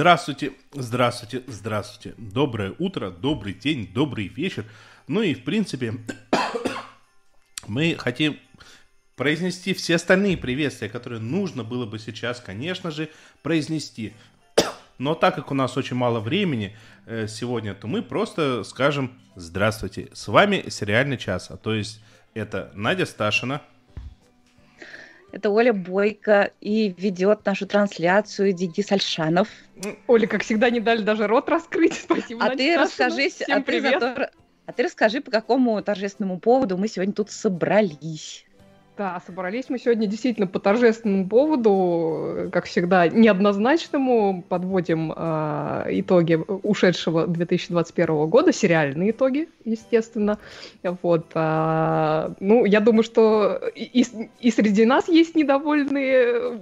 Здравствуйте, здравствуйте, здравствуйте. Доброе утро, добрый день, добрый вечер. Ну и, в принципе, мы хотим произнести все остальные приветствия, которые нужно было бы сейчас, конечно же, произнести. Но так как у нас очень мало времени э, сегодня, то мы просто скажем «Здравствуйте». С вами «Сериальный час», а то есть это Надя Сташина. Это Оля Бойко и ведет нашу трансляцию Денис Альшанов. Оля, как всегда, не дали даже рот раскрыть. Спасибо. А ты расскажи, а ты, зато, а ты расскажи, по какому торжественному поводу мы сегодня тут собрались. Да, собрались мы сегодня действительно по торжественному поводу, как всегда, неоднозначному. Подводим э, итоги ушедшего 2021 года, сериальные итоги, естественно. Вот, э, ну, я думаю, что и, и среди нас есть недовольные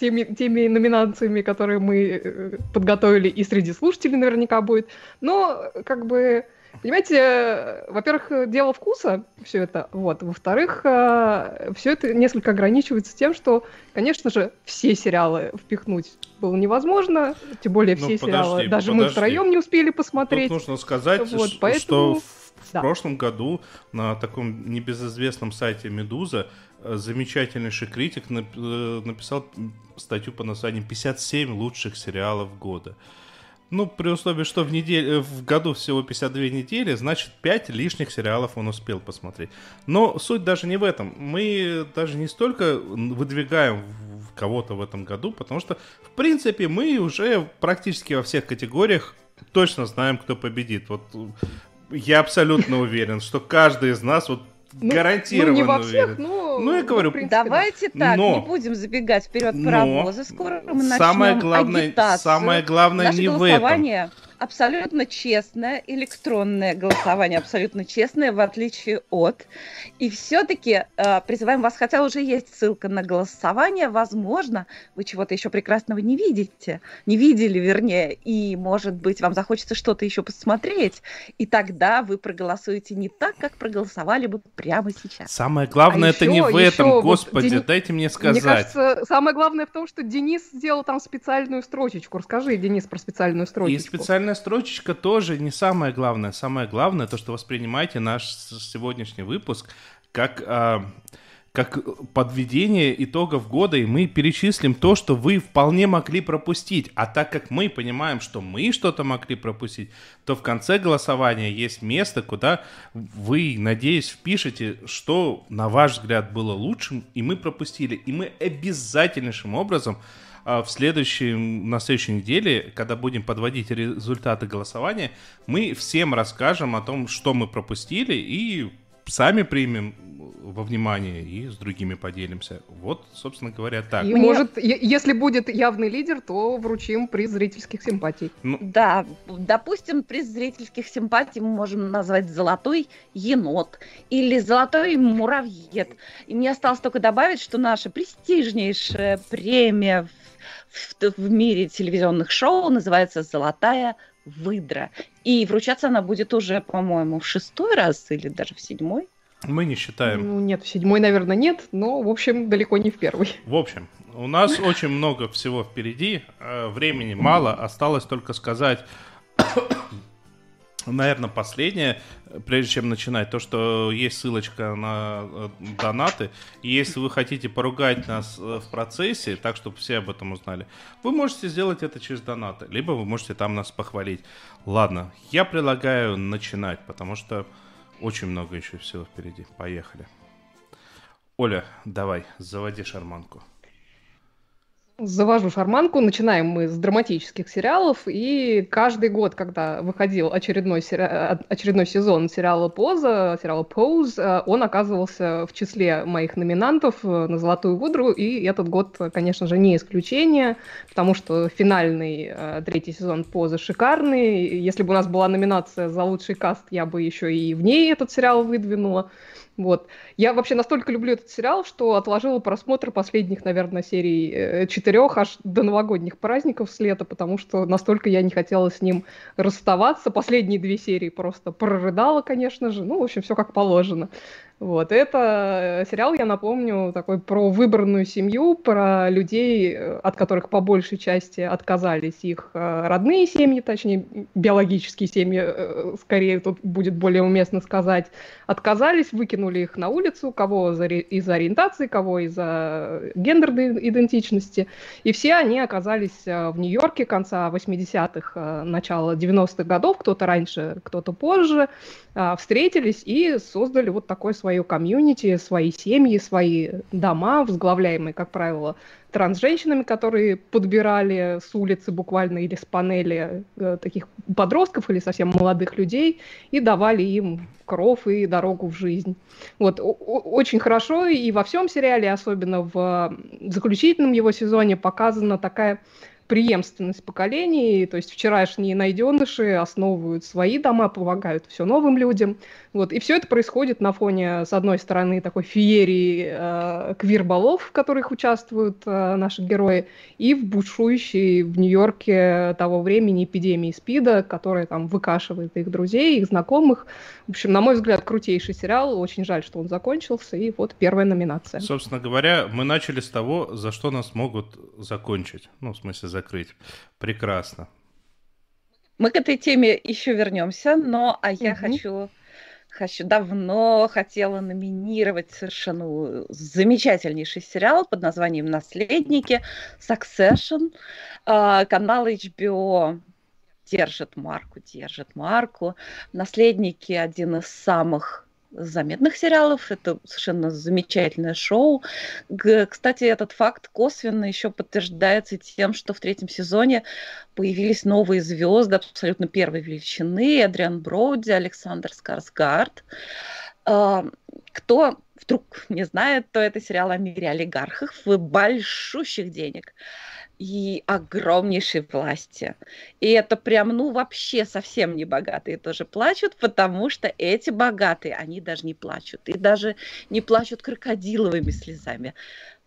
теми, теми номинациями, которые мы э, подготовили, и среди слушателей наверняка будет. Но, как бы, Понимаете, во-первых, дело вкуса, все это, вот. Во-вторых, э, все это несколько ограничивается тем, что, конечно же, все сериалы впихнуть было невозможно, тем более ну, все ну, сериалы, подожди, даже подожди. мы втроем не успели посмотреть. Тут нужно сказать, вот, поэтому... что в, да. прошлом году на таком небезызвестном сайте Медуза э, замечательнейший критик э, написал статью по названием «57 лучших сериалов года». Ну, при условии, что в, неделе, в году всего 52 недели, значит, 5 лишних сериалов он успел посмотреть. Но суть даже не в этом. Мы даже не столько выдвигаем кого-то в этом году, потому что, в принципе, мы уже практически во всех категориях точно знаем, кто победит. Вот я абсолютно уверен, что каждый из нас вот ну, гарантированно ну, не во всех, но... Ну, я говорю... принципе, Давайте да. так, но, не будем забегать вперед паровоза. Скоро мы начнем самое главное, агитацию. Самое главное Наше не в этом абсолютно честное, электронное голосование, абсолютно честное, в отличие от. И все-таки э, призываем вас, хотя уже есть ссылка на голосование, возможно, вы чего-то еще прекрасного не видите, не видели, вернее, и, может быть, вам захочется что-то еще посмотреть, и тогда вы проголосуете не так, как проголосовали бы прямо сейчас. Самое главное, а это еще, не в этом, еще, господи, вот, дайте мне сказать. Мне кажется, самое главное в том, что Денис сделал там специальную строчечку. Расскажи, Денис, про специальную строчечку. И специальная Финальная строчечка тоже не самое главное. Самое главное то, что воспринимайте наш сегодняшний выпуск как, а, как подведение итогов года, и мы перечислим то, что вы вполне могли пропустить. А так как мы понимаем, что мы что-то могли пропустить, то в конце голосования есть место, куда вы, надеюсь, впишете, что, на ваш взгляд, было лучшим, и мы пропустили. И мы обязательнейшим образом в следующем, на следующей неделе, когда будем подводить результаты голосования, мы всем расскажем о том, что мы пропустили, и сами примем во внимание и с другими поделимся. Вот, собственно говоря, так. И, может, если будет явный лидер, то вручим приз зрительских симпатий. Ну... Да, допустим, приз зрительских симпатий мы можем назвать «Золотой енот» или «Золотой муравьед». И мне осталось только добавить, что наша престижнейшая премия в, в мире телевизионных шоу называется «Золотая выдра». И вручаться она будет уже, по-моему, в шестой раз или даже в седьмой. Мы не считаем. Ну, нет, в седьмой, наверное, нет, но, в общем, далеко не в первый. В общем, у нас очень много всего впереди, э, времени мало, осталось только сказать наверное, последнее, прежде чем начинать, то, что есть ссылочка на э, донаты. И если вы хотите поругать нас э, в процессе, так, чтобы все об этом узнали, вы можете сделать это через донаты, либо вы можете там нас похвалить. Ладно, я предлагаю начинать, потому что очень много еще всего впереди. Поехали. Оля, давай, заводи шарманку. Завожу шарманку. Начинаем мы с драматических сериалов. И каждый год, когда выходил очередной, сери... очередной сезон сериала «Поза», сериала «Pose», э, он оказывался в числе моих номинантов э, на «Золотую выдру». И этот год, конечно же, не исключение, потому что финальный э, третий сезон «Позы» шикарный. Если бы у нас была номинация за лучший каст, я бы еще и в ней этот сериал выдвинула. Вот. Я вообще настолько люблю этот сериал, что отложила просмотр последних, наверное, серий э, четырех аж до новогодних праздников с лета, потому что настолько я не хотела с ним расставаться. Последние две серии просто прорыдала, конечно же. Ну, в общем, все как положено. Вот, это э, сериал, я напомню, такой про выбранную семью, про людей, э, от которых по большей части отказались их э, родные семьи, точнее, биологические семьи, скорее тут будет более уместно сказать, отказались, выкинули их на улицу, кого из-за ориентации, кого из-за гендерной идентичности, и все они оказались в Нью-Йорке конца 80-х, начала 90-х годов, кто-то раньше, кто-то позже, встретились и создали вот такой свой свое комьюнити, свои семьи, свои дома, возглавляемые, как правило, транс-женщинами, которые подбирали с улицы буквально или с панели э, таких подростков или совсем молодых людей и давали им кров и дорогу в жизнь. Вот, очень хорошо и во всем сериале, особенно в заключительном его сезоне, показана такая преемственность поколений, то есть вчерашние найденыши основывают свои дома, помогают все новым людям. Вот. И все это происходит на фоне, с одной стороны, такой феерии э, квир-балов, в которых участвуют э, наши герои, и в бушующей в Нью-Йорке того времени эпидемии СПИДа, которая там выкашивает их друзей, их знакомых. В общем, на мой взгляд, крутейший сериал. Очень жаль, что он закончился. И вот первая номинация. Собственно говоря, мы начали с того, за что нас могут закончить. Ну, в смысле, закрыть. Прекрасно. Мы к этой теме еще вернемся, но а я угу. хочу хочу давно хотела номинировать совершенно замечательнейший сериал под названием «Наследники», «Succession», а, канал HBO держит марку, держит марку. «Наследники» один из самых заметных сериалов. Это совершенно замечательное шоу. Кстати, этот факт косвенно еще подтверждается тем, что в третьем сезоне появились новые звезды абсолютно первой величины. Адриан Броуди, Александр Скарсгард. А, кто вдруг не знает, то это сериал о мире олигархов и большущих денег и огромнейшей власти. И это прям, ну, вообще совсем не богатые тоже плачут, потому что эти богатые, они даже не плачут. И даже не плачут крокодиловыми слезами.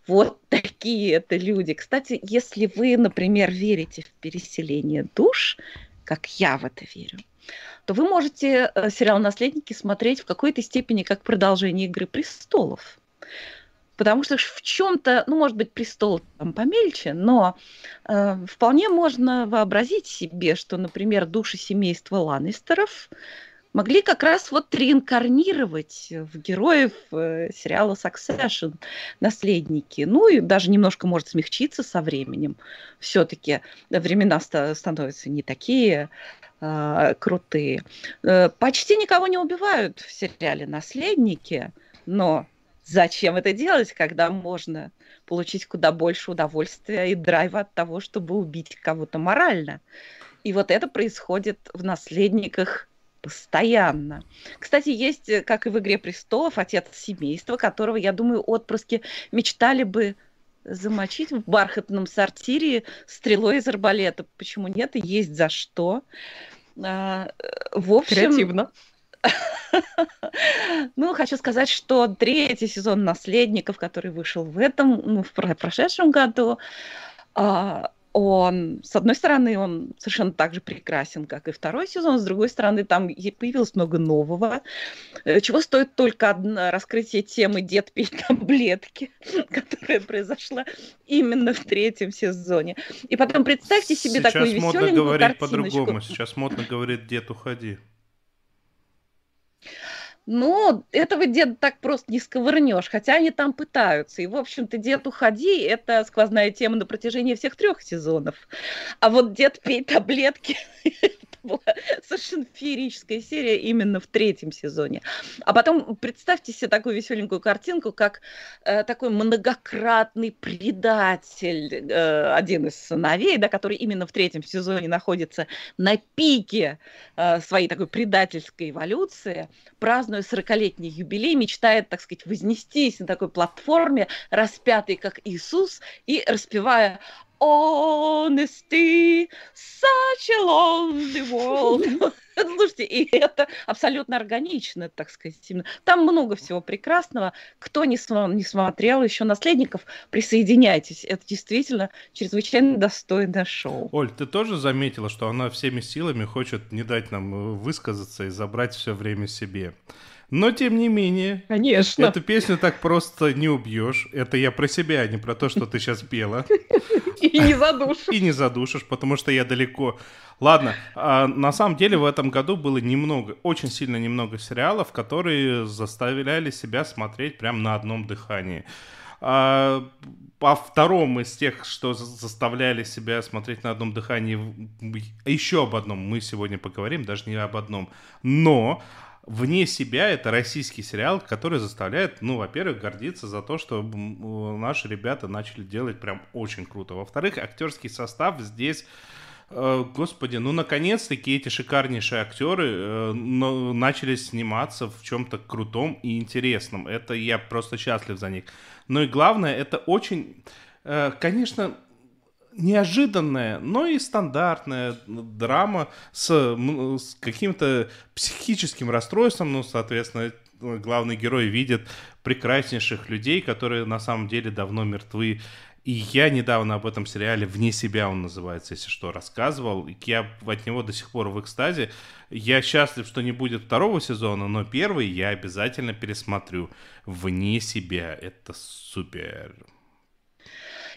Вот такие это люди. Кстати, если вы, например, верите в переселение душ, как я в это верю, то вы можете э, сериал «Наследники» смотреть в какой-то степени как продолжение «Игры престолов». Потому что в чем-то, ну, может быть, престол там помельче, но э, вполне можно вообразить себе, что, например, души семейства Ланнистеров могли как раз вот реинкарнировать в героев э, сериала Succession наследники. Ну и даже немножко может смягчиться со временем. Все-таки времена ста- становятся не такие э, крутые. Э, почти никого не убивают в сериале наследники, но Зачем это делать, когда можно получить куда больше удовольствия и драйва от того, чтобы убить кого-то морально? И вот это происходит в наследниках постоянно. Кстати, есть, э, как и в «Игре престолов», отец семейства, которого, я думаю, отпрыски мечтали бы замочить в бархатном сортире стрелой из арбалета. Почему нет? И есть за что. А, э, в общем... Креативно. Ну, хочу сказать, что третий сезон «Наследников», который вышел в этом, ну, в прошедшем году, а, он, с одной стороны, он совершенно так же прекрасен, как и второй сезон, с другой стороны, там появилось много нового, э, чего стоит только одно раскрытие темы «Дед пей таблетки», которая произошла именно в третьем сезоне. И потом представьте себе Сейчас такую веселенькую картиночку. Сейчас модно говорить по-другому, сейчас модно говорить «Дед, уходи». Ну, этого деда так просто не сковырнешь, хотя они там пытаются. И, в общем-то, дед уходи, это сквозная тема на протяжении всех трех сезонов. А вот дед пей таблетки, была совершенно феерическая серия именно в третьем сезоне. А потом представьте себе такую веселенькую картинку, как э, такой многократный предатель, э, один из сыновей, да, который именно в третьем сезоне находится на пике э, своей такой предательской эволюции, празднуя 40-летний юбилей, мечтает, так сказать, вознестись на такой платформе, распятый как Иисус, и распевая honesty, such a lonely world. Слушайте, и это абсолютно органично, так сказать. Там много всего прекрасного. Кто не, см- не смотрел еще «Наследников», присоединяйтесь. Это действительно чрезвычайно достойное шоу. Оль, ты тоже заметила, что она всеми силами хочет не дать нам э, высказаться и забрать все время себе? Но, тем не менее, Конечно. эту песню так просто не убьешь. Это я про себя, а не про то, что ты сейчас пела. И не задушишь. И не задушишь, потому что я далеко. Ладно, а на самом деле в этом году было немного, очень сильно немного сериалов, которые заставляли себя смотреть прям на одном дыхании. А, по втором из тех, что заставляли себя смотреть на одном дыхании, еще об одном мы сегодня поговорим, даже не об одном. Но вне себя это российский сериал, который заставляет, ну, во-первых, гордиться за то, что наши ребята начали делать прям очень круто. Во-вторых, актерский состав здесь э, Господи, ну наконец-таки эти шикарнейшие актеры э, начали сниматься в чем-то крутом и интересном. Это я просто счастлив за них. Но и главное, это очень, э, конечно, неожиданная, но и стандартная драма с, с каким-то психическим расстройством, ну, соответственно, главный герой видит прекраснейших людей, которые на самом деле давно мертвы. И я недавно об этом сериале «Вне себя» он называется, если что, рассказывал. Я от него до сих пор в экстазе. Я счастлив, что не будет второго сезона, но первый я обязательно пересмотрю. «Вне себя» — это супер.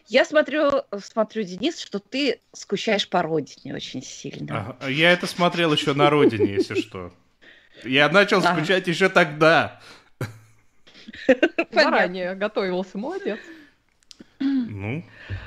Я смотрю, смотрю, Денис, что ты скучаешь по родине очень сильно. Ага. Я это смотрел еще на родине, если что. Я начал скучать еще тогда. Заранее готовился, молодец. Ну.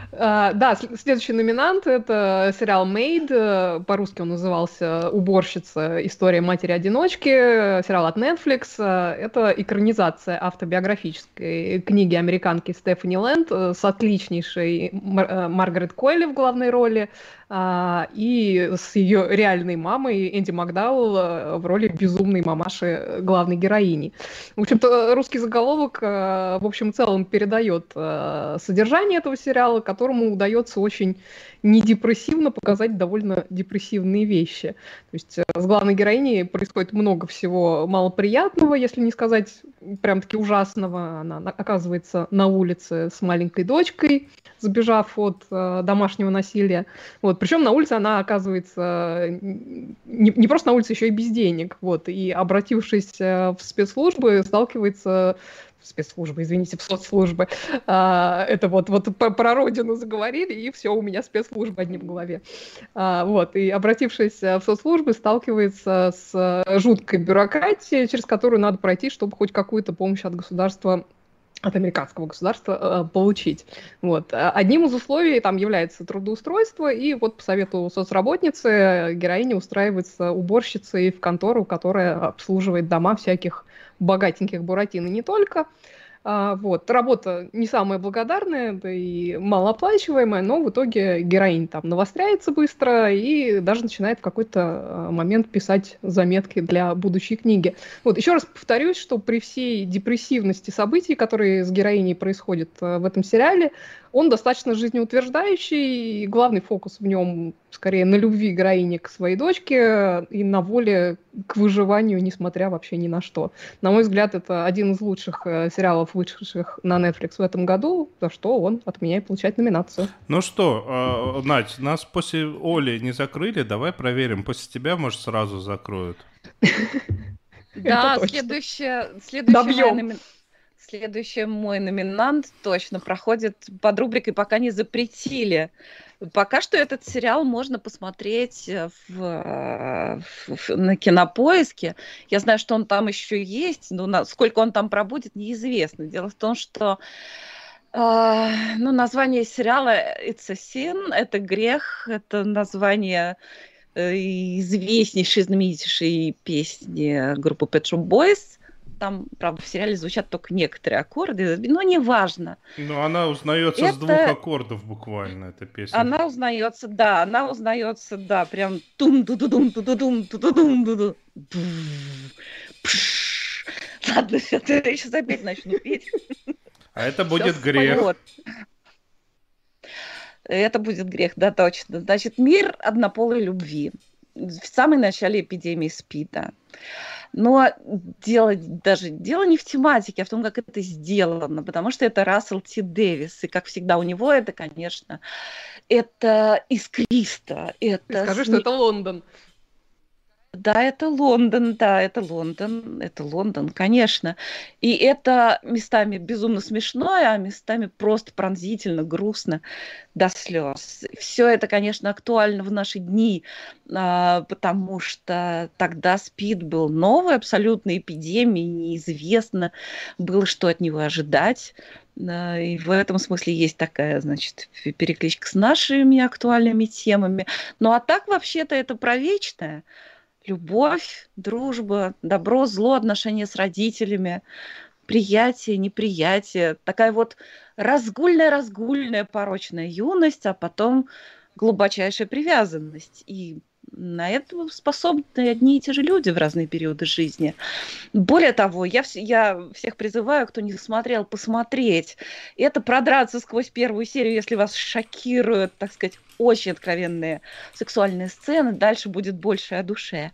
Uh, да, следующий номинант это сериал Made, э, по-русски он назывался «Уборщица. История матери-одиночки», сериал от Netflix. Э, это экранизация автобиографической книги американки Стефани Лэнд э, с отличнейшей Мар- Маргарет Койли в главной роли а, и с ее реальной мамой Энди Макдаул в роли безумной мамаши главной героини. В общем-то, русский заголовок в общем целом передает содержание этого сериала, которому удается очень не депрессивно показать довольно депрессивные вещи. То есть э, с главной героиней происходит много всего малоприятного, если не сказать прям-таки ужасного. Она оказывается на улице с маленькой дочкой, сбежав от э, домашнего насилия. Вот. Причем на улице она оказывается не, не просто на улице, еще и без денег. Вот. И обратившись э, в спецслужбы, сталкивается спецслужбы, извините, в соцслужбы. А, это вот, вот про родину заговорили, и все, у меня спецслужбы одни в голове. А, вот, и обратившись в соцслужбы, сталкивается с жуткой бюрократией, через которую надо пройти, чтобы хоть какую-то помощь от государства от американского государства э, получить. Вот. Одним из условий там является трудоустройство, и вот по совету соцработницы героиня устраивается уборщицей в контору, которая обслуживает дома всяких богатеньких Буратино не только. А, вот. Работа не самая благодарная, да и малооплачиваемая, но в итоге героинь там навостряется быстро и даже начинает в какой-то а, момент писать заметки для будущей книги. Вот. Еще раз повторюсь, что при всей депрессивности событий, которые с героиней происходят а, в этом сериале, он достаточно жизнеутверждающий, и главный фокус в нем скорее на любви героини к своей дочке и на воле к выживанию, несмотря вообще ни на что. На мой взгляд, это один из лучших э, сериалов, вышедших на Netflix в этом году, за что он от меня и получает номинацию. Ну что, э, Надь, нас после Оли не закрыли, давай проверим. После тебя, может, сразу закроют. Да, следующая, следующая Следующий мой номинант точно проходит под рубрикой «Пока не запретили». Пока что этот сериал можно посмотреть в, в, на кинопоиске. Я знаю, что он там еще есть, но на, сколько он там пробудет, неизвестно. Дело в том, что э, ну, название сериала «It's a sin» — это грех, это название э, известнейшей, знаменитейшей песни группы Pet Shop Boys — там, правда, в сериале звучат только некоторые аккорды, но неважно. Ну, она узнается это... с двух аккордов буквально, эта песня. Она узнается, да, она узнается, да, прям тум ду ду дум ду ду дум ду ду дум ду ду Ладно, я сейчас опять начну петь. А это будет грех. Это будет грех, да, точно. Значит, мир однополой любви. В самом начале эпидемии СПИДа. Но дело даже дело не в тематике, а в том, как это сделано, потому что это Рассел Т. Дэвис, и как всегда у него это, конечно, это искристо. Это Скажи, что это Лондон. Да, это Лондон, да, это Лондон, это Лондон, конечно. И это местами безумно смешно, а местами просто пронзительно, грустно до слез. Все это, конечно, актуально в наши дни, а, потому что тогда СПИД был новой абсолютно эпидемией, неизвестно было, что от него ожидать. И в этом смысле есть такая, значит, перекличка с нашими актуальными темами. Ну а так вообще-то это про вечное любовь, дружба, добро, зло, отношения с родителями, приятие, неприятие, такая вот разгульная-разгульная порочная юность, а потом глубочайшая привязанность. И на это способны одни и те же люди в разные периоды жизни. Более того, я, вс- я всех призываю, кто не смотрел, посмотреть. Это продраться сквозь первую серию, если вас шокируют, так сказать, очень откровенные сексуальные сцены. Дальше будет больше о душе.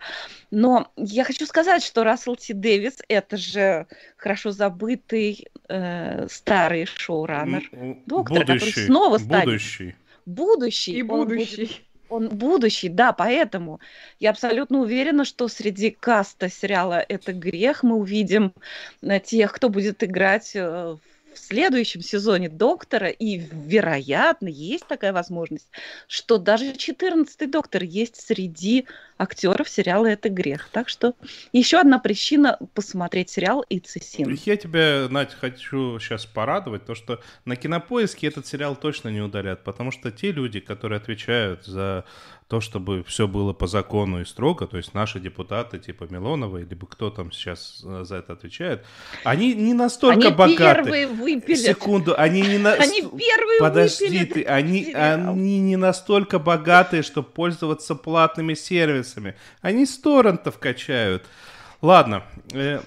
Но я хочу сказать, что Рассел Ти Дэвис – это же хорошо забытый э, старый шоураннер. Доктор, будущий, который снова станет. Будущий. Будущий. И будущий. Он будущий, да, поэтому я абсолютно уверена, что среди каста сериала «Это грех» мы увидим э, тех, кто будет играть э, в следующем сезоне Доктора, и, вероятно, есть такая возможность, что даже 14-й Доктор есть среди актеров сериала «Это грех». Так что еще одна причина посмотреть сериал «It's a Sin». Я тебя, Надь, хочу сейчас порадовать, то что на Кинопоиске этот сериал точно не удалят, потому что те люди, которые отвечают за то, чтобы все было по закону и строго, то есть наши депутаты типа Милонова, либо кто там сейчас э, за это отвечает, они не настолько Они богаты. первые выпилят. Секунду, они не на... Они первые Подожди выпилят ты, они, они не настолько богатые, чтобы пользоваться платными сервисами. Они с торрентов качают. Ладно, э,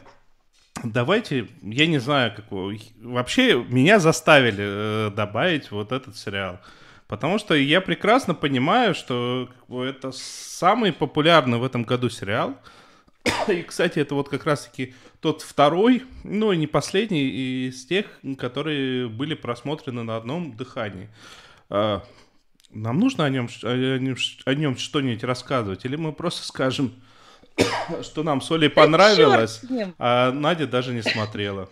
давайте, я не знаю, какой... Вообще, меня заставили э, добавить вот этот сериал. Потому что я прекрасно понимаю, что как это самый популярный в этом году сериал. И, кстати, это вот как раз-таки тот второй, ну и не последний из тех, которые были просмотрены на одном дыхании. Нам нужно о нем, о нем, о нем что-нибудь рассказывать? Или мы просто скажем, что нам с Олей понравилось, а Надя даже не смотрела.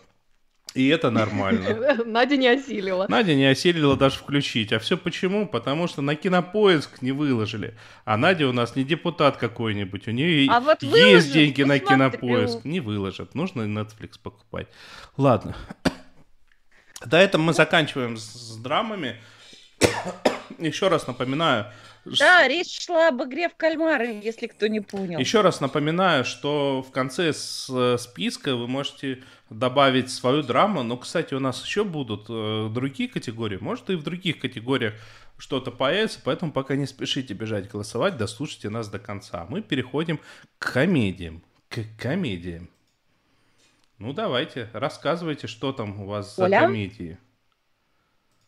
И это нормально. Надя не осилила. Надя не осилила даже включить. А все почему? Потому что на кинопоиск не выложили. А Надя у нас не депутат какой-нибудь. У нее А вот есть выложат, деньги на посмотрю. кинопоиск. Не выложат. Нужно Netflix покупать. Ладно. До этого мы заканчиваем с, с драмами. Еще раз напоминаю. Да, речь шла об игре в кальмары, если кто не понял. Еще раз напоминаю, что в конце с- э, списка вы можете добавить свою драму. Но, кстати, у нас еще будут э, другие категории. Может, и в других категориях что-то появится, поэтому пока не спешите бежать голосовать, дослушайте нас до конца. Мы переходим к комедиям. К комедиям. Ну, давайте, рассказывайте, что там у вас за Оля? комедии.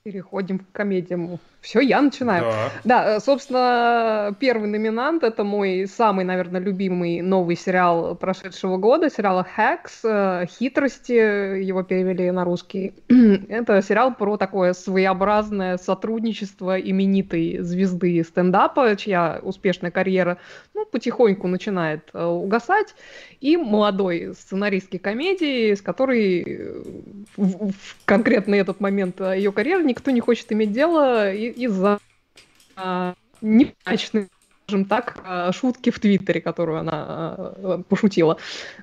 Переходим к комедиям. Все, я начинаю. Да. Да, э, собственно, первый номинант это мой самый, наверное, любимый новый сериал прошедшего года, сериал Hacks, э, хитрости, его перевели на русский. это сериал про такое своеобразное сотрудничество именитой звезды стендапа, чья успешная карьера, ну, потихоньку начинает э, угасать, и молодой сценаристки комедии, с которой э, в, в конкретно этот момент э, ее карьеры никто не хочет иметь дело из-за а, неудачной, скажем так, а, шутки в Твиттере, которую она а, пошутила.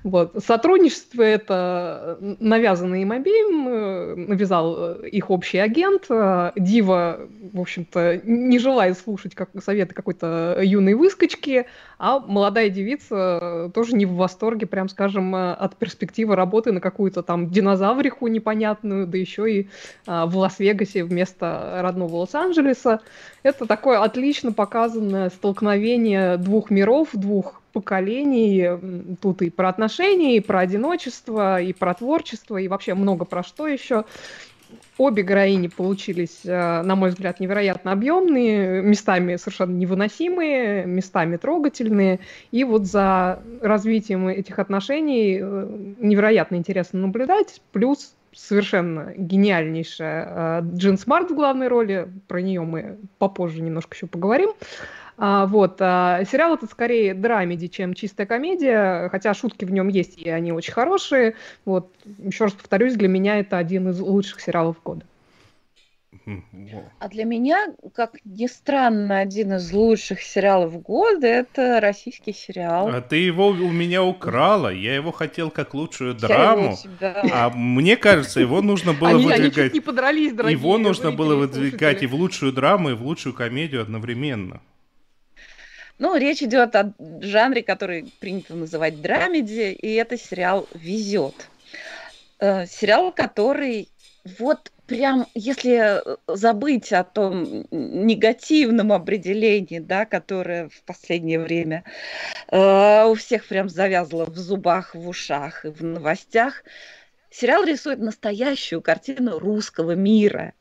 Вот. Сотрудничество это навязано им обеим, э, навязал э, их общий агент. Э, Дива, в общем-то, не желает слушать как, советы какой-то юной выскочки, а молодая девица э, тоже не в восторге, прям скажем, э, от перспективы работы на какую-то там динозавриху непонятную, да еще и в Лас-Вегасе вместо родного Лос-Анджелеса. Это такое отлично показанное столкновение двух миров, двух поколений. Тут и про отношения, и про одиночество, и про творчество, и вообще много про что еще. Обе героини получились, э, на мой взгляд, невероятно объемные, местами совершенно невыносимые, местами трогательные. И вот за развитием этих отношений э, невероятно интересно наблюдать. Плюс совершенно гениальнейшая э, Джин Смарт в главной роли. Про нее мы попозже немножко еще поговорим. А, вот, а, сериал это скорее драмеди, чем чистая комедия, хотя шутки в нем есть, и они очень хорошие. Вот, еще раз повторюсь, для меня это один из лучших сериалов года. А для меня, как ни странно, один из лучших сериалов года это российский сериал. А ты его у меня украла. Я его хотел как лучшую драму. А мне кажется, его нужно было они, выдвигать. Они чуть не подрались, дорогие Его нужно было выдвигать слушатели. и в лучшую драму, и в лучшую комедию одновременно. Ну, речь идет о жанре, который принято называть драмеди, и это сериал «Везет». Э, сериал, который вот прям, если забыть о том негативном определении, да, которое в последнее время э, у всех прям завязло в зубах, в ушах и в новостях, сериал рисует настоящую картину русского мира,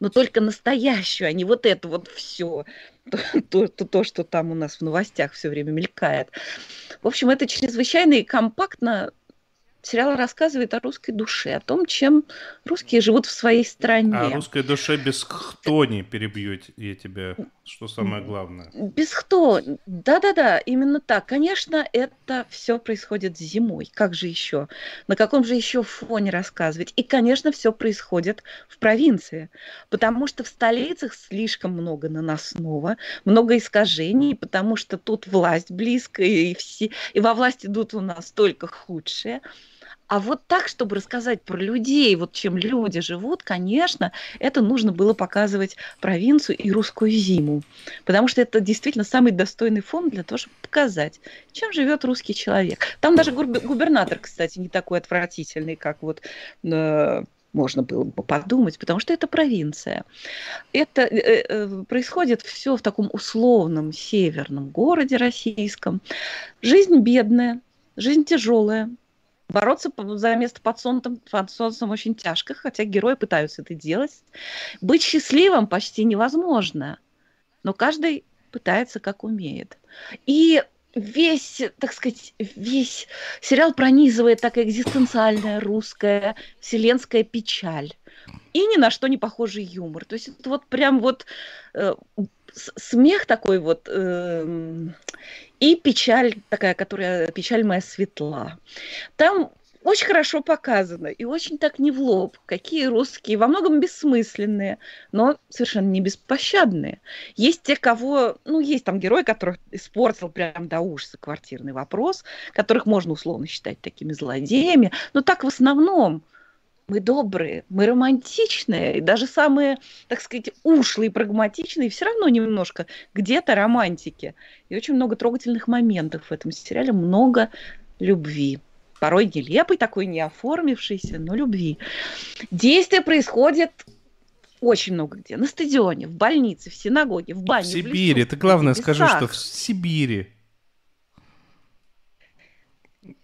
но только настоящую, а не вот это вот все то, то, то, что там у нас в новостях все время мелькает. В общем, это чрезвычайно и компактно сериал рассказывает о русской душе, о том, чем русские живут в своей стране. О русской душе без кто не перебью я тебя, что самое главное. Без кто, да-да-да, именно так. Конечно, это все происходит зимой, как же еще? На каком же еще фоне рассказывать? И, конечно, все происходит в провинции, потому что в столицах слишком много наносного, много искажений, потому что тут власть близкая, и, все, и во власть идут у нас только худшие. А вот так, чтобы рассказать про людей, вот чем люди живут, конечно, это нужно было показывать провинцию и русскую зиму. Потому что это действительно самый достойный фон для того, чтобы показать, чем живет русский человек. Там даже губернатор, кстати, не такой отвратительный, как вот э, можно было бы подумать, потому что это провинция. Это э, э, происходит все в таком условном северном городе российском. Жизнь бедная, жизнь тяжелая, Бороться за место под солнцем, под солнцем очень тяжко, хотя герои пытаются это делать. Быть счастливым почти невозможно, но каждый пытается как умеет. И весь, так сказать, весь сериал пронизывает такая экзистенциальная русская вселенская печаль. И ни на что не похожий юмор. То есть это вот прям вот э, смех такой вот э, и печаль такая, которая печаль моя светла. Там очень хорошо показано и очень так не в лоб, какие русские, во многом бессмысленные, но совершенно не беспощадные. Есть те, кого, ну, есть там герой, который испортил прям до ужаса квартирный вопрос, которых можно условно считать такими злодеями, но так в основном – мы добрые, мы романтичные, и даже самые, так сказать, ушлые, прагматичные, все равно немножко где-то романтики. И очень много трогательных моментов в этом сериале, много любви. Порой нелепый такой, не оформившийся, но любви. Действие происходит очень много где. На стадионе, в больнице, в синагоге, в бане. В Сибири. В лесу, Ты главное скажи, что в Сибири.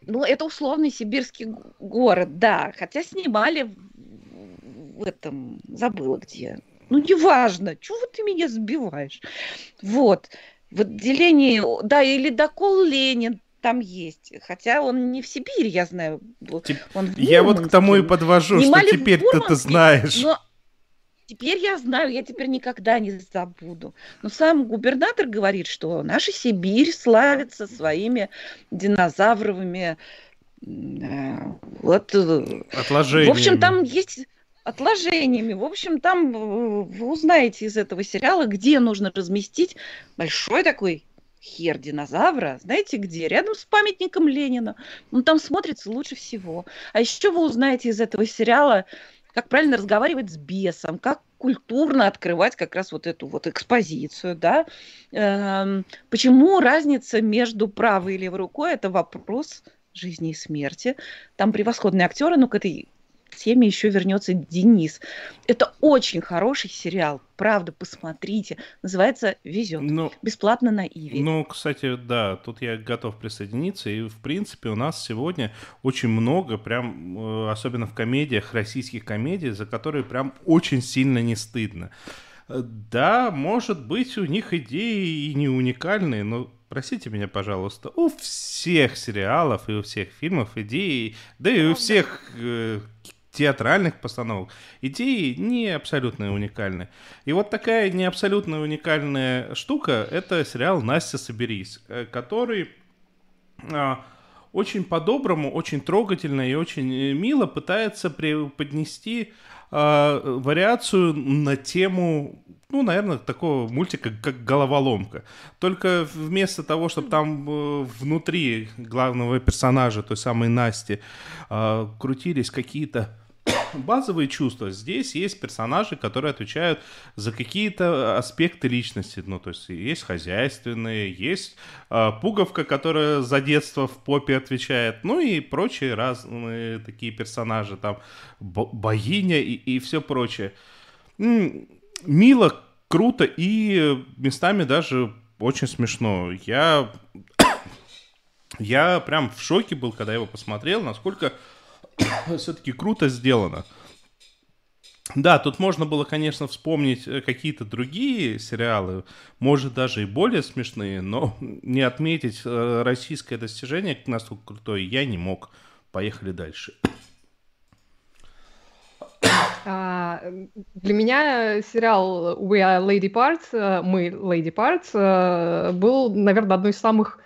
Ну, это условный сибирский город, да. Хотя снимали в этом, забыла где. Ну, неважно, чего ты меня сбиваешь? Вот. В отделении, да, или докол Ленин там есть. Хотя он не в Сибири, я знаю. Он я вот к тому и подвожу, Снимали что теперь ты знаешь. Но Теперь я знаю, я теперь никогда не забуду. Но сам губернатор говорит, что наша Сибирь славится своими динозавровыми э, вот, э, отложениями. В общем, там есть отложениями. В общем, там э, вы узнаете из этого сериала, где нужно разместить большой такой хер динозавра, знаете где? Рядом с памятником Ленина. Он там смотрится лучше всего. А еще вы узнаете из этого сериала, как правильно разговаривать с бесом, как культурно открывать как раз вот эту вот экспозицию, да. Эм, почему разница между правой и левой рукой – это вопрос жизни и смерти. Там превосходные актеры, но к этой всеми еще вернется Денис. Это очень хороший сериал, правда, посмотрите. Называется «Везет». Ну, Бесплатно на Иви. Ну, кстати, да, тут я готов присоединиться. И, в принципе, у нас сегодня очень много, прям, э, особенно в комедиях, российских комедий, за которые прям очень сильно не стыдно. Да, может быть, у них идеи и не уникальные, но простите меня, пожалуйста, у всех сериалов и у всех фильмов идеи, да и у всех э, театральных постановок идеи не абсолютно уникальны. И вот такая не абсолютно уникальная штука — это сериал «Настя, соберись», э, который э, очень по-доброму, очень трогательно и очень э, мило пытается преподнести э, вариацию на тему ну, наверное, такого мультика, как «Головоломка». Только вместо того, чтобы там э, внутри главного персонажа, той самой Насти, э, крутились какие-то базовые чувства. Здесь есть персонажи, которые отвечают за какие-то аспекты личности. Ну, то есть есть хозяйственные, есть э, пуговка, которая за детство в попе отвечает, ну и прочие разные такие персонажи, там богиня и, и все прочее. Мило, круто и местами даже очень смешно. Я, я прям в шоке был, когда его посмотрел, насколько все-таки круто сделано. Да, тут можно было, конечно, вспомнить э, какие-то другие сериалы, может, даже и более смешные, но не отметить э, российское достижение настолько крутое я не мог. Поехали дальше. А, для меня сериал We Are Lady Parts, э, мы Lady Parts, был, наверное, одной из самых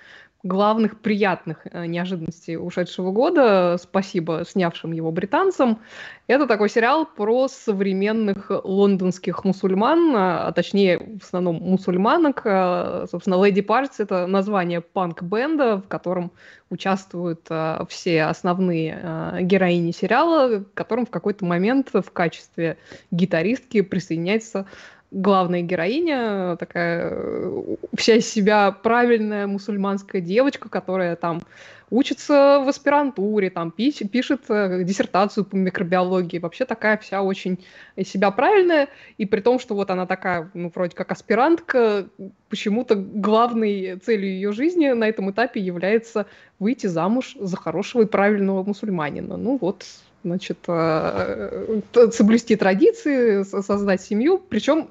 главных приятных э, неожиданностей ушедшего года, спасибо снявшим его британцам. Это такой сериал про современных лондонских мусульман, а точнее, в основном мусульманок. Э, собственно, Lady Parts — это название панк-бенда, в котором участвуют э, все основные героини сериала, к которым в какой-то момент в качестве гитаристки присоединяется главная героиня, такая э, вся из себя правильная мусульманская девочка, которая там учится в аспирантуре, там пишет, пишет э, диссертацию по микробиологии, вообще такая вся очень из себя правильная, и при том, что вот она такая, ну, вроде как аспирантка, почему-то главной целью ее жизни на этом этапе является выйти замуж за хорошего и правильного мусульманина. Ну вот, значит, э, соблюсти традиции, создать семью, причем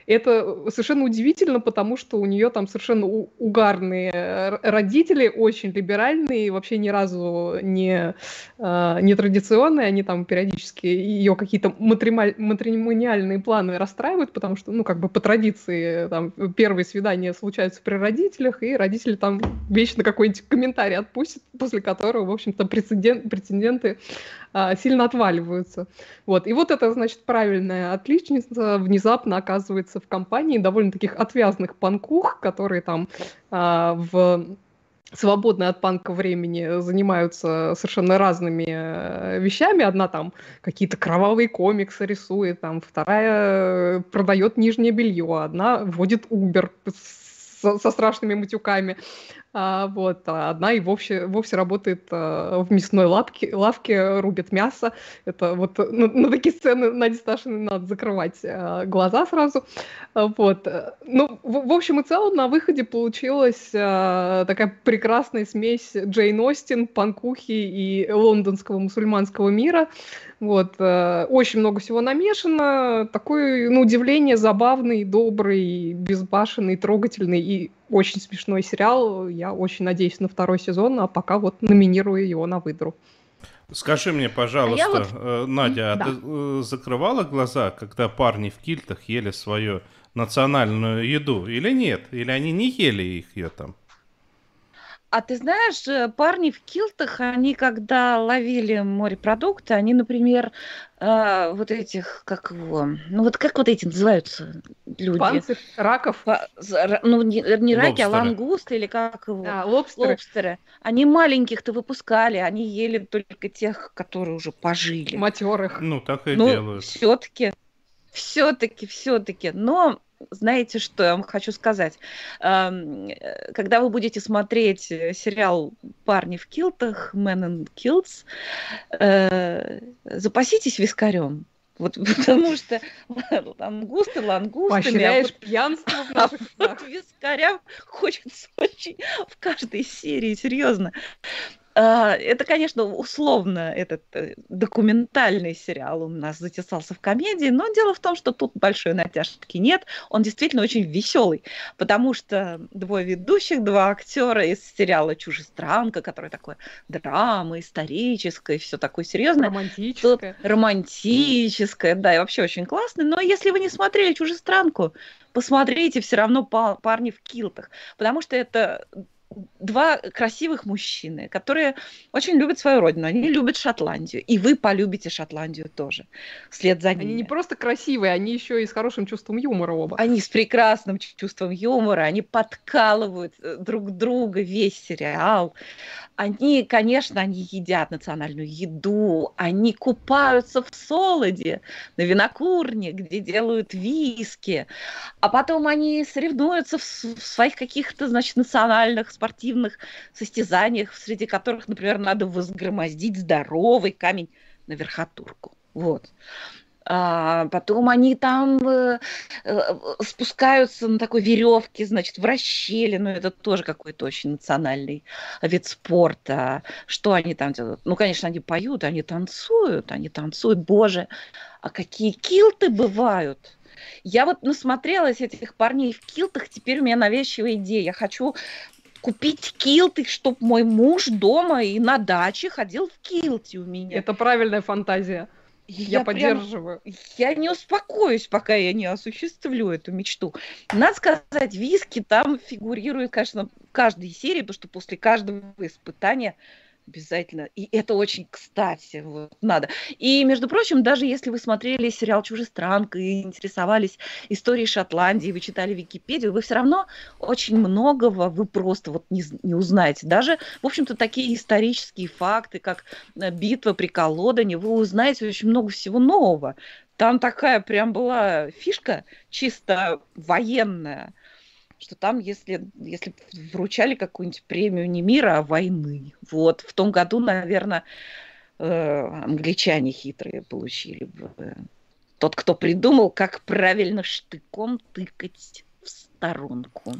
это совершенно удивительно, потому что у нее там совершенно угарные родители, очень либеральные, вообще ни разу не, э, не традиционные, они там периодически ее какие-то матримониальные планы расстраивают, потому что, ну, как бы по традиции, там, первые свидания случаются при родителях, и родители там вечно какой-нибудь комментарий отпустят, после которого, в общем-то, прецедент, прецеденты а, сильно отваливаются. Вот. И вот это, значит, правильная отличница внезапно оказывается в компании довольно таких отвязных панкух, которые там а, в свободное от панка времени занимаются совершенно разными э, вещами. Одна там какие-то кровавые комиксы рисует, там вторая э, продает нижнее белье, одна вводит Uber со, со страшными матюками. А, вот, а одна и вовсе, вовсе работает а, в мясной лапке, лавке, рубит мясо. Это вот на, на такие сцены Наде Сташиной надо закрывать а, глаза сразу. А, вот. Ну, в, в общем и целом на выходе получилась а, такая прекрасная смесь Джейн Остин, панкухи и лондонского мусульманского мира. Вот. А, очень много всего намешано. Такой, на удивление, забавный, добрый, безбашенный, трогательный и очень смешной сериал. Я очень надеюсь на второй сезон, а пока вот номинирую его на выдру. Скажи мне, пожалуйста, а вот... Э, Надя, а да. ты э, закрывала глаза, когда парни в кильтах ели свою национальную еду или нет? Или они не ели их ее там? А ты знаешь, э, парни в килтах, они когда ловили морепродукты, они, например, э, вот этих, как его, ну вот как вот эти называются люди? Панцирь, раков? По, ну не, не раки, а лангусты или как его? А, лобстеры. лобстеры. Они маленьких-то выпускали, они ели только тех, которые уже пожили. Матерых. Ну так и ну, делают. все-таки, все-таки, все-таки. Но знаете, что я вам хочу сказать? Э, когда вы будете смотреть сериал «Парни в килтах», «Men in Kilts», запаситесь вискарем. Вот потому что лангусты лангустами. Поощряешь а вот, пьянство в наших а вот вискаря хочется очень в каждой серии, серьезно. А, это, конечно, условно этот э, документальный сериал у нас затесался в комедии, но дело в том, что тут большой натяжки нет. Он действительно очень веселый, потому что двое ведущих, два актера из сериала «Чужестранка», который такой драма, историческое, все такое серьезное. Романтическое. Романтическое, да, и вообще очень классный. Но если вы не смотрели «Чужестранку», посмотрите все равно парни в килтах, потому что это два красивых мужчины, которые очень любят свою родину, они любят Шотландию, и вы полюбите Шотландию тоже, вслед за ними. Они не просто красивые, они еще и с хорошим чувством юмора оба. Они с прекрасным чувством юмора, они подкалывают э, друг друга весь сериал. Они, конечно, они едят национальную еду, они купаются в солоде на винокурне, где делают виски, а потом они соревнуются в, в своих каких-то, значит, национальных спортивных состязаниях, среди которых, например, надо возгромоздить здоровый камень на верхотурку. Вот. А потом они там э, э, спускаются на такой веревке, значит, в расщелину. Это тоже какой-то очень национальный вид спорта. Что они там делают? Ну, конечно, они поют, они танцуют, они танцуют. Боже, а какие килты бывают! Я вот насмотрелась этих парней в килтах, теперь у меня навязчивая идея. Я хочу купить килты, чтобы мой муж дома и на даче ходил в килте у меня. Это правильная фантазия. Я, я поддерживаю. Прям, я не успокоюсь, пока я не осуществлю эту мечту. Надо сказать, виски там фигурируют, конечно, в каждой серии, потому что после каждого испытания Обязательно. И это очень кстати. Вот, надо. И, между прочим, даже если вы смотрели сериал «Чужестранка» и интересовались историей Шотландии, вы читали Википедию, вы все равно очень многого вы просто вот не, не узнаете. Даже, в общем-то, такие исторические факты, как э, битва при Колодане, вы узнаете очень много всего нового. Там такая прям была фишка чисто военная – что там, если, если вручали какую-нибудь премию не мира, а войны. Вот, в том году, наверное, э, англичане хитрые получили бы. Тот, кто придумал, как правильно штыком тыкать в сторонку.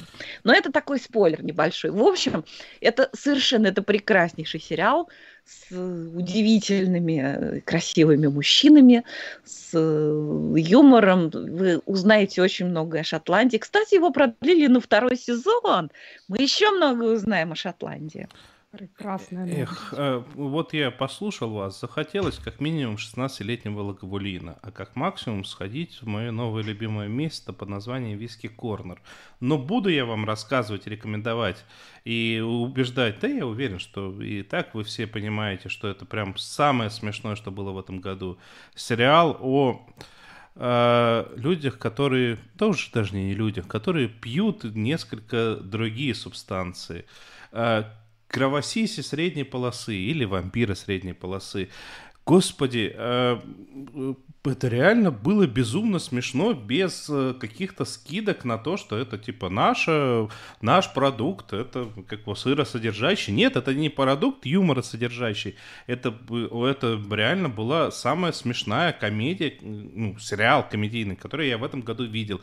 Но это такой спойлер небольшой. В общем, это совершенно это прекраснейший сериал с удивительными, красивыми мужчинами, с юмором. Вы узнаете очень много о Шотландии. Кстати, его продлили на второй сезон. Мы еще много узнаем о Шотландии. Прекрасная новость. Эх, э, вот я послушал вас, захотелось как минимум 16-летнего Лаговулина, а как максимум сходить в мое новое любимое место под названием Виски Корнер. Но буду я вам рассказывать, рекомендовать и убеждать, да я уверен, что и так вы все понимаете, что это прям самое смешное, что было в этом году. Сериал о э, людях, которые, уж даже не людях, которые пьют несколько другие субстанции э, кровосиси средней полосы или вампиры средней полосы. Господи, э, это реально было безумно смешно без э, каких-то скидок на то, что это типа наша, наш продукт, это как бы сыросодержащий. Нет, это не продукт юморосодержащий. Это, это реально была самая смешная комедия, ну, сериал комедийный, который я в этом году видел.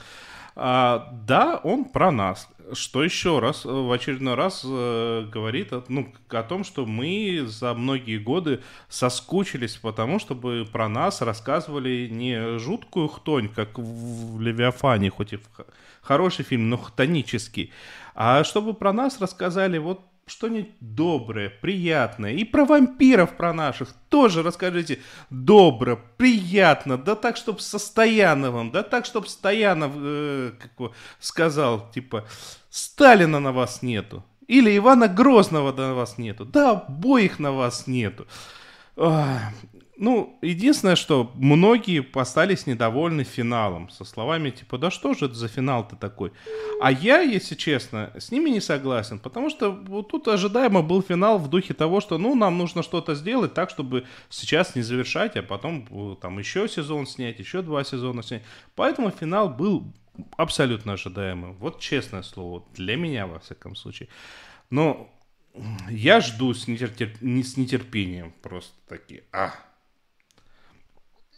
А, да, он про нас. Что еще раз, э, в очередной раз э, говорит ну, о том, что мы за многие годы соскучились по тому, чтобы про нас рассказывали не жуткую хтонь, как в Левиафане, хоть и хороший фильм, но хтонический, а чтобы про нас рассказали вот что-нибудь доброе, приятное. И про вампиров, про наших тоже расскажите. Добро, приятно, да так, чтобы со Стояновым, да так, чтобы Стоянов, э, сказал, типа, Сталина на вас нету. Или Ивана Грозного на вас нету. Да, обоих на вас нету. Ну, единственное, что многие остались недовольны финалом, со словами типа, да что же это за финал-то такой? А я, если честно, с ними не согласен, потому что вот тут ожидаемо был финал в духе того, что, ну, нам нужно что-то сделать так, чтобы сейчас не завершать, а потом э, там еще сезон снять, еще два сезона снять. Поэтому финал был абсолютно ожидаемый. Вот честное слово, для меня, во всяком случае. Но я жду с, нетерпи... с нетерпением просто такие. А.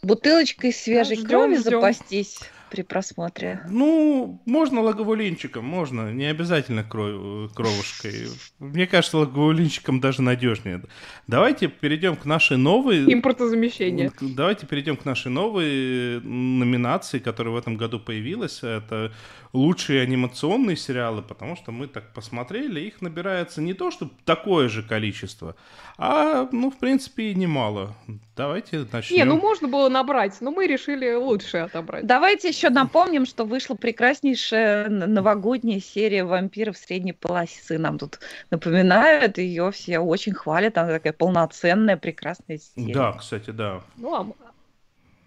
Бутылочкой свежей ждем, крови ждем. запастись при просмотре? Ну, можно лаговулинчиком, можно, не обязательно кров... кровушкой. Мне кажется, лаговулинчиком даже надежнее. Давайте перейдем к нашей новой... Импортозамещение. Давайте перейдем к нашей новой номинации, которая в этом году появилась. Это лучшие анимационные сериалы, потому что мы так посмотрели, их набирается не то, что такое же количество, а, ну, в принципе, и немало. Давайте начнем. Не, ну можно было набрать, но мы решили лучше отобрать. Давайте еще напомним, что вышла прекраснейшая новогодняя серия вампиров средней полосы. Нам тут напоминают, ее все очень хвалят, она такая полноценная, прекрасная серия. Да, кстати, да. Ну, а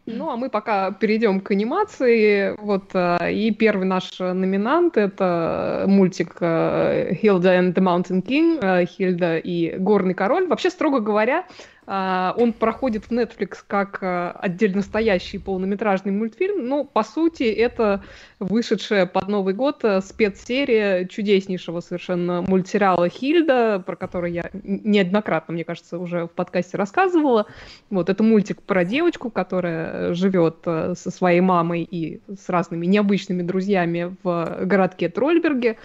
ну, а мы пока перейдем к анимации. Вот, э, и первый наш номинант — это мультик «Hilda and the Mountain King», э, «Хильда и горный король». Вообще, строго говоря, он проходит в Netflix как а, отдельно стоящий полнометражный мультфильм, но по сути это вышедшая под Новый год а, спецсерия чудеснейшего совершенно мультсериала «Хильда», про который я неоднократно, мне кажется, уже в подкасте рассказывала. Вот, это мультик про девочку, которая живет со своей мамой и с разными необычными друзьями в городке Трольберге.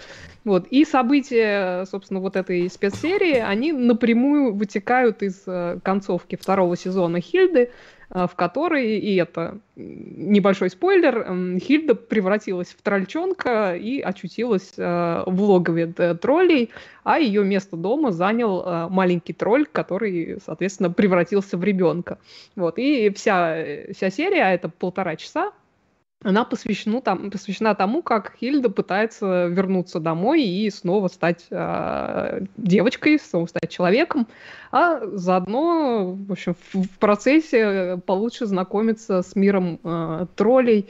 Вот. И события, собственно, вот этой спецсерии, они напрямую вытекают из э, концовки второго сезона Хильды, э, в которой, и это небольшой спойлер, Хильда превратилась в трольчонка и очутилась э, в логове троллей, а ее место дома занял маленький тролль, который, соответственно, превратился в ребенка. Вот. И вся, вся серия, это полтора часа, она посвящена, там, посвящена тому, как Хильда пытается вернуться домой и снова стать э, девочкой, снова стать человеком, а заодно, в общем, в, в процессе получше знакомиться с миром э, троллей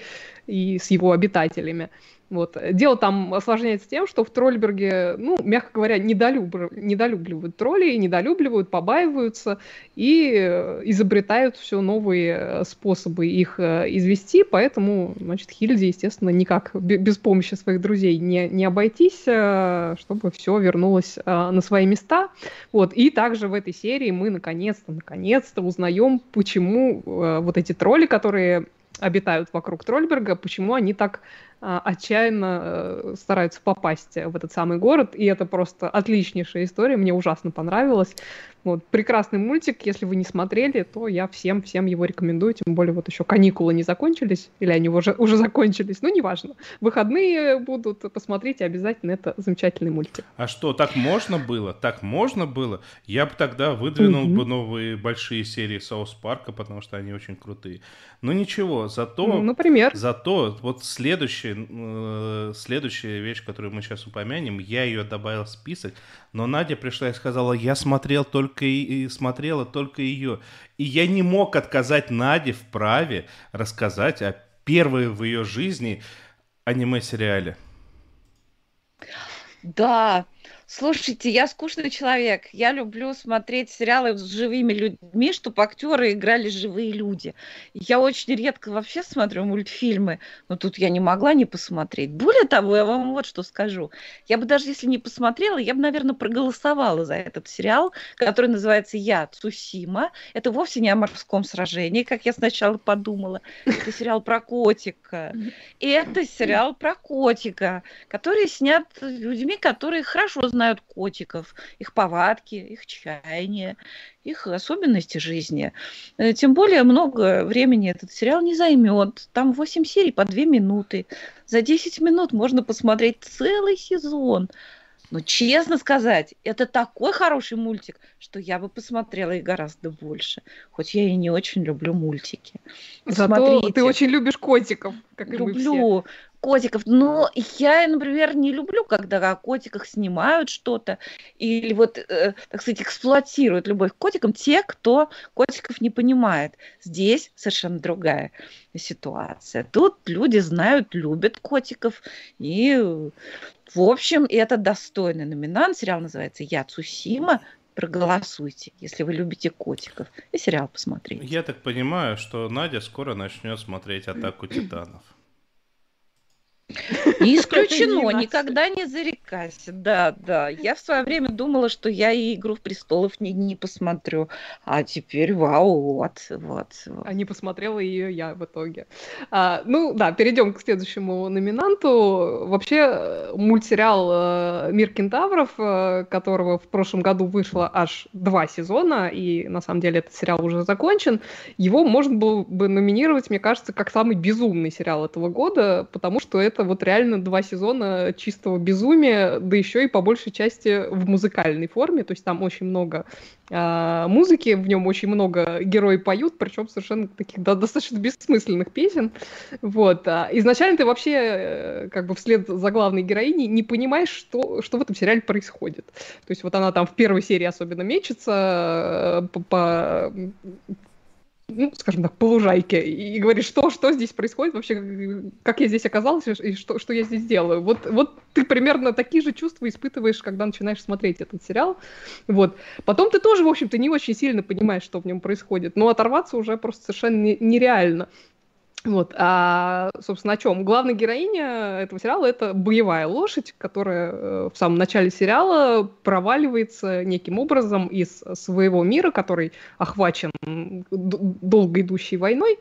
и с его обитателями. Вот. Дело там осложняется тем, что в Трольберге, ну, мягко говоря, недолюб... недолюбливают троллей, недолюбливают, побаиваются и э, изобретают все новые э, способы их э, извести, поэтому, значит, Хильде, естественно, никак без помощи своих друзей не, не обойтись, чтобы все вернулось на свои места. Вот. И также в этой серии мы наконец-то, наконец-то узнаем, почему вот эти тролли, которые обитают вокруг Трольберга, почему они так отчаянно э, стараются попасть в этот самый город, и это просто отличнейшая история, мне ужасно понравилось. Вот, прекрасный мультик, если вы не смотрели, то я всем-всем его рекомендую, тем более вот еще каникулы не закончились, или они уже, уже закончились, ну, неважно. Выходные будут, посмотрите обязательно, это замечательный мультик. А что, так можно было? Так можно было? Я бы тогда выдвинул mm-hmm. бы новые большие серии Саус Парка, потому что они очень крутые. Но ничего, зато... Ну, например? Зато вот следующая, э, следующая вещь, которую мы сейчас упомянем, я ее добавил в список, но Надя пришла и сказала, я смотрел только и, смотрела только ее. И я не мог отказать Наде в праве рассказать о первой в ее жизни аниме-сериале. Да, Слушайте, я скучный человек. Я люблю смотреть сериалы с живыми людьми, чтобы актеры играли живые люди. Я очень редко вообще смотрю мультфильмы, но тут я не могла не посмотреть. Более того, я вам вот что скажу. Я бы даже если не посмотрела, я бы, наверное, проголосовала за этот сериал, который называется «Я Цусима». Это вовсе не о морском сражении, как я сначала подумала. Это сериал про котика. И это сериал про котика, который снят людьми, которые хорошо знают знают котиков, их повадки, их чаяния, их особенности жизни. Э, тем более много времени этот сериал не займет. Там 8 серий по 2 минуты. За 10 минут можно посмотреть целый сезон. Но честно сказать, это такой хороший мультик, что я бы посмотрела и гораздо больше. Хоть я и не очень люблю мультики. Зато Смотрите. ты очень любишь котиков, как люблю. и мы все котиков. Но я, например, не люблю, когда о котиках снимают что-то или вот, э, так сказать, эксплуатируют любовь к котикам те, кто котиков не понимает. Здесь совершенно другая ситуация. Тут люди знают, любят котиков и, в общем, это достойный номинант. Сериал называется «Я Цусима», проголосуйте, если вы любите котиков, и сериал посмотрите. Я так понимаю, что Надя скоро начнет смотреть «Атаку титанов». Не исключено, никогда не зарекайся. Да, да. Я в свое время думала, что я и «Игру в престолов» не, не посмотрю. А теперь вау, вот, вот. вот. А не посмотрела ее я в итоге. А, ну да, перейдем к следующему номинанту. Вообще э, мультсериал э, «Мир кентавров», э, которого в прошлом году вышло аж два сезона, и на самом деле этот сериал уже закончен, его можно было бы номинировать, мне кажется, как самый безумный сериал этого года, потому что это это вот реально два сезона чистого безумия, да еще и по большей части в музыкальной форме, то есть там очень много э, музыки, в нем очень много герои поют, причем совершенно таких да, достаточно бессмысленных песен, вот. А изначально ты вообще э, как бы вслед за главной героиней не понимаешь, что, что в этом сериале происходит. То есть вот она там в первой серии особенно мечется э, по, по ну, скажем так, по лужайке и говоришь, что, что здесь происходит вообще, как я здесь оказалась и что, что я здесь делаю. Вот, вот ты примерно такие же чувства испытываешь, когда начинаешь смотреть этот сериал. Вот. Потом ты тоже, в общем-то, не очень сильно понимаешь, что в нем происходит, но оторваться уже просто совершенно нереально. Вот, а, собственно, о чем? Главная героиня этого сериала — это боевая лошадь, которая э, в самом начале сериала проваливается неким образом из своего мира, который охвачен долго идущей войной,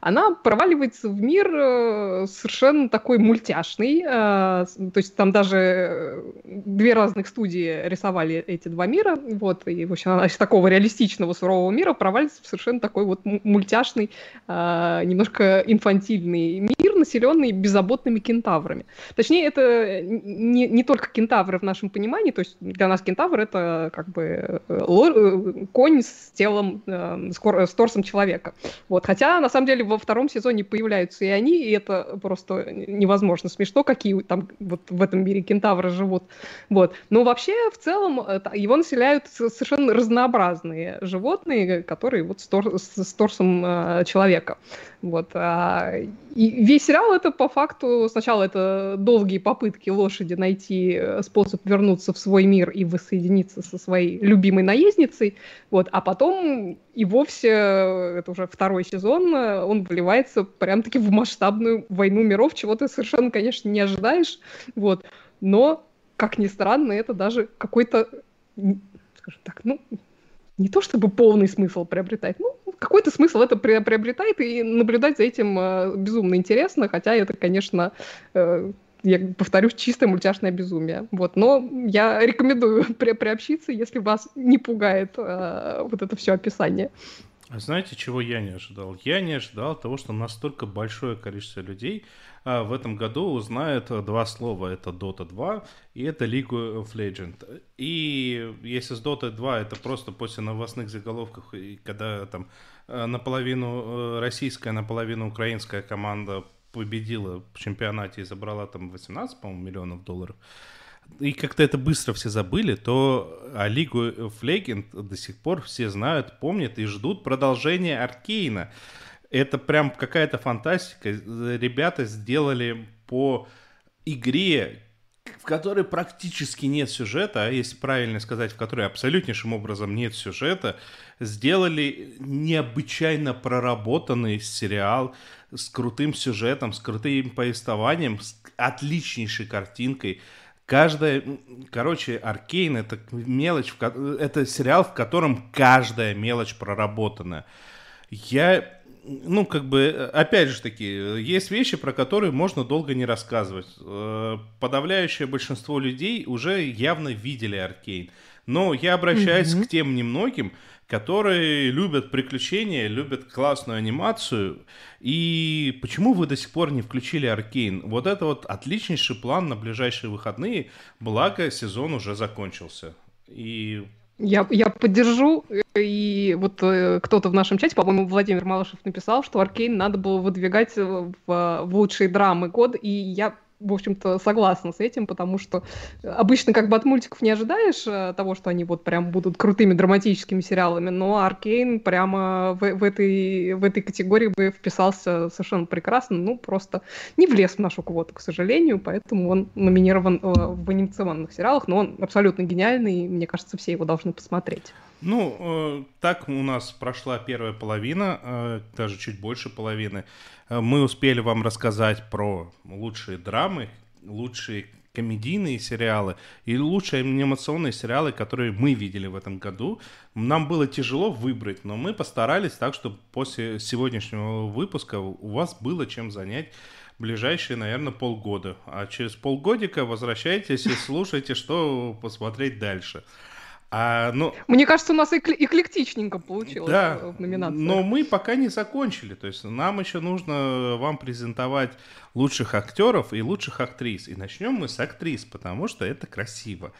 она проваливается в мир э, совершенно такой мультяшный. Э, то есть там даже э, две разных студии рисовали эти два мира. Вот, и, в общем, она из такого реалистичного сурового мира проваливается в совершенно такой вот мультяшный, немножко инфантильный мир, населенный беззаботными кентаврами. Точнее, это не, не только кентавры в нашем понимании, то есть для нас кентавр — это как бы конь с телом, с торсом человека. Вот. Хотя, на самом деле, во втором сезоне появляются и они, и это просто невозможно смешно, какие там вот в этом мире кентавры живут. Вот. Но вообще, в целом, его населяют совершенно разнообразные животные, которые вот с, тор с торсом э, человека. Вот. А, и весь сериал это по факту сначала это долгие попытки лошади найти э, способ вернуться в свой мир и воссоединиться со своей любимой наездницей, вот, а потом и вовсе, э, это уже второй сезон, э, он вливается прям-таки в масштабную войну миров, чего ты совершенно, конечно, не ожидаешь, вот, но, как ни странно, это даже какой-то, скажем так, ну, не то чтобы полный смысл приобретает, ну, какой-то смысл это приобретает, и наблюдать за этим э, безумно интересно, хотя это, конечно, э, я повторюсь, чистое мультяшное безумие. Вот. Но я рекомендую при приобщиться, если вас не пугает э, вот это все описание. А знаете, чего я не ожидал? Я не ожидал того, что настолько большое количество людей а, в этом году узнает два слова. Это Dota 2 и это League of Legends. И если с Dota 2 это просто после новостных заголовков, и когда там э, наполовину э, российская, наполовину украинская команда победила в чемпионате и забрала там 18, по-моему, миллионов долларов, и как-то это быстро все забыли, то о Лигу of до сих пор все знают, помнят и ждут продолжения Аркейна. Это прям какая-то фантастика. Ребята сделали по игре, в которой практически нет сюжета, а если правильно сказать, в которой абсолютнейшим образом нет сюжета, сделали необычайно проработанный сериал с крутым сюжетом, с крутым повествованием, с отличнейшей картинкой. Каждая, короче, Аркейн это мелочь, это сериал, в котором каждая мелочь проработана. Я ну, как бы, опять же таки, есть вещи, про которые можно долго не рассказывать. Э, подавляющее большинство людей уже явно видели Аркейн. Но я обращаюсь mm-hmm. к тем немногим, которые любят приключения, любят классную анимацию. И почему вы до сих пор не включили Аркейн? Вот это вот отличнейший план на ближайшие выходные, благо сезон уже закончился. И я, я поддержу, и вот э, кто-то в нашем чате, по-моему, Владимир Малышев написал, что Аркейн надо было выдвигать в, в лучшие драмы год, и я в общем-то, согласна с этим, потому что обычно как бы от мультиков не ожидаешь э, того, что они вот прям будут крутыми драматическими сериалами, но Аркейн прямо в, в, этой, в этой категории бы вписался совершенно прекрасно, ну, просто не влез в нашу квоту, к сожалению, поэтому он номинирован э, в анимационных сериалах, но он абсолютно гениальный, и мне кажется, все его должны посмотреть. Ну, э, так у нас прошла первая половина, э, даже чуть больше половины. Э, мы успели вам рассказать про лучшие драмы, лучшие комедийные сериалы и лучшие анимационные сериалы, которые мы видели в этом году. Нам было тяжело выбрать, но мы постарались так, чтобы после сегодняшнего выпуска у вас было чем занять ближайшие, наверное, полгода. А через полгодика возвращайтесь и слушайте, что посмотреть дальше. А, ну, Мне кажется, у нас экл- эклектичненько получилось да, в номинации. Но мы пока не закончили. То есть нам еще нужно вам презентовать лучших актеров и лучших актрис. И начнем мы с актрис, потому что это красиво.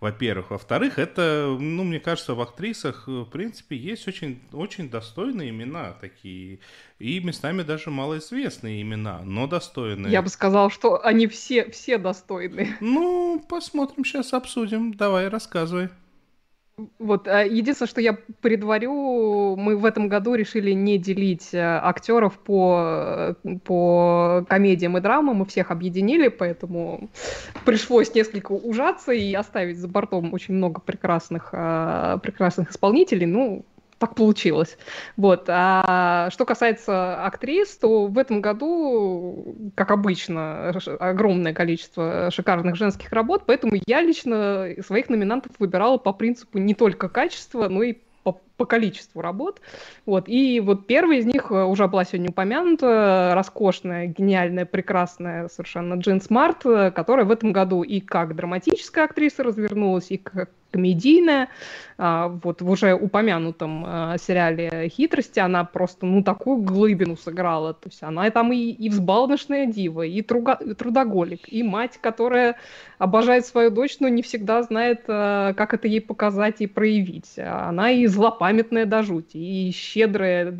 Во-первых. Во-вторых, это, ну, мне кажется, в актрисах, в принципе, есть очень, очень достойные имена такие. И местами даже малоизвестные имена, но достойные. Я бы сказал, что они все, все достойные. Ну, посмотрим, сейчас обсудим. Давай, рассказывай. Вот, а, единственное, что я предварю, мы в этом году решили не делить э, актеров по, по комедиям и драмам, мы всех объединили, поэтому пришлось несколько ужаться и оставить за бортом очень много прекрасных, прекрасных исполнителей. Ну, так получилось. Вот. А что касается актрис, то в этом году, как обычно, огромное количество шикарных женских работ, поэтому я лично своих номинантов выбирала по принципу не только качества, но и по, по количеству работ. Вот. И вот первая из них уже была сегодня упомянута, роскошная, гениальная, прекрасная совершенно Джин Смарт, которая в этом году и как драматическая актриса развернулась, и как комедийная. А, вот в уже упомянутом а, сериале «Хитрости» она просто, ну, такую глыбину сыграла. То есть она там и, и взбалмошная дива, и, труга, и трудоголик, и мать, которая обожает свою дочь, но не всегда знает, как это ей показать и проявить. Она и злопамятная до жути, и щедрая,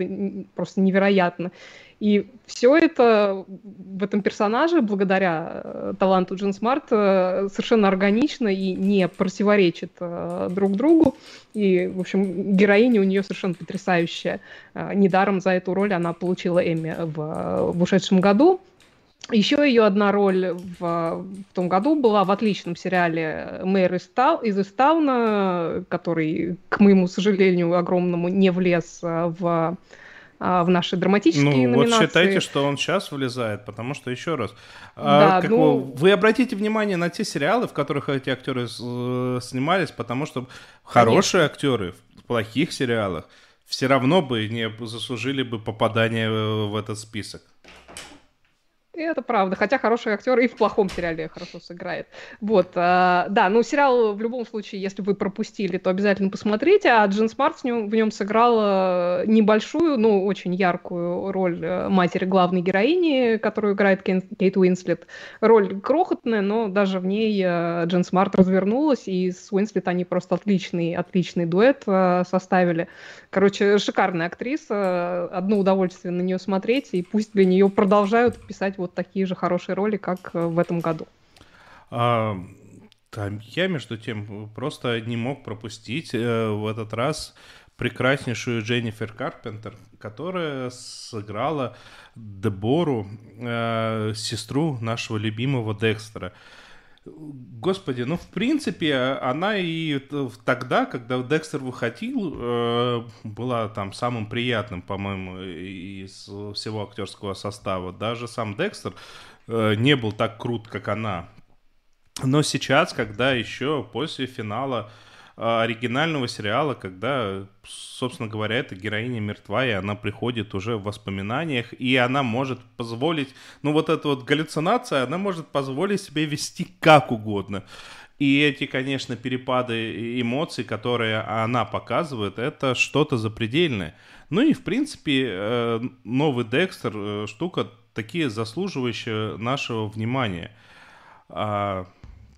просто невероятно. И все это в этом персонаже, благодаря э, таланту Джин Смарт, э, совершенно органично и не противоречит э, друг другу. И, в общем, героиня у нее совершенно потрясающая. Недаром за эту роль она получила Эмми в, в ушедшем году. Еще ее одна роль в, в том году была в отличном сериале «Мэр из, Тау, из Истауна», который, к моему сожалению, огромному не влез в а, в наши драматические ну, номинации. Вот считайте, что он сейчас влезает, потому что еще раз, а, да, как ну... вы, вы обратите внимание на те сериалы, в которых эти актеры э, снимались, потому что хорошие Конечно. актеры в плохих сериалах все равно бы не заслужили бы попадание в этот список. И это правда. Хотя хороший актер и в плохом сериале хорошо сыграет. Вот, а, да, ну сериал в любом случае, если вы пропустили, то обязательно посмотрите. А Джин Смарт в нем, в нем сыграла небольшую, но очень яркую роль э, матери главной героини, которую играет Кен, Кейт Уинслет. Роль крохотная, но даже в ней э, Джин Смарт развернулась, и с Уинслет они просто отличный, отличный дуэт э, составили. Короче, шикарная актриса, одно удовольствие на нее смотреть, и пусть для нее продолжают писать вот такие же хорошие роли, как э, в этом году. А, там, я, между тем, просто не мог пропустить э, в этот раз прекраснейшую Дженнифер Карпентер, которая сыграла Дебору, э, сестру нашего любимого Декстера. Господи, ну, в принципе, она и тогда, когда Декстер выходил, э, была там самым приятным, по-моему, из всего актерского состава. Даже сам Декстер э, не был так крут, как она. Но сейчас, когда еще после финала оригинального сериала, когда, собственно говоря, эта героиня мертва, и она приходит уже в воспоминаниях, и она может позволить, ну вот эта вот галлюцинация, она может позволить себе вести как угодно. И эти, конечно, перепады эмоций, которые она показывает, это что-то запредельное. Ну и, в принципе, э, новый Декстер э, штука такие заслуживающая нашего внимания. А,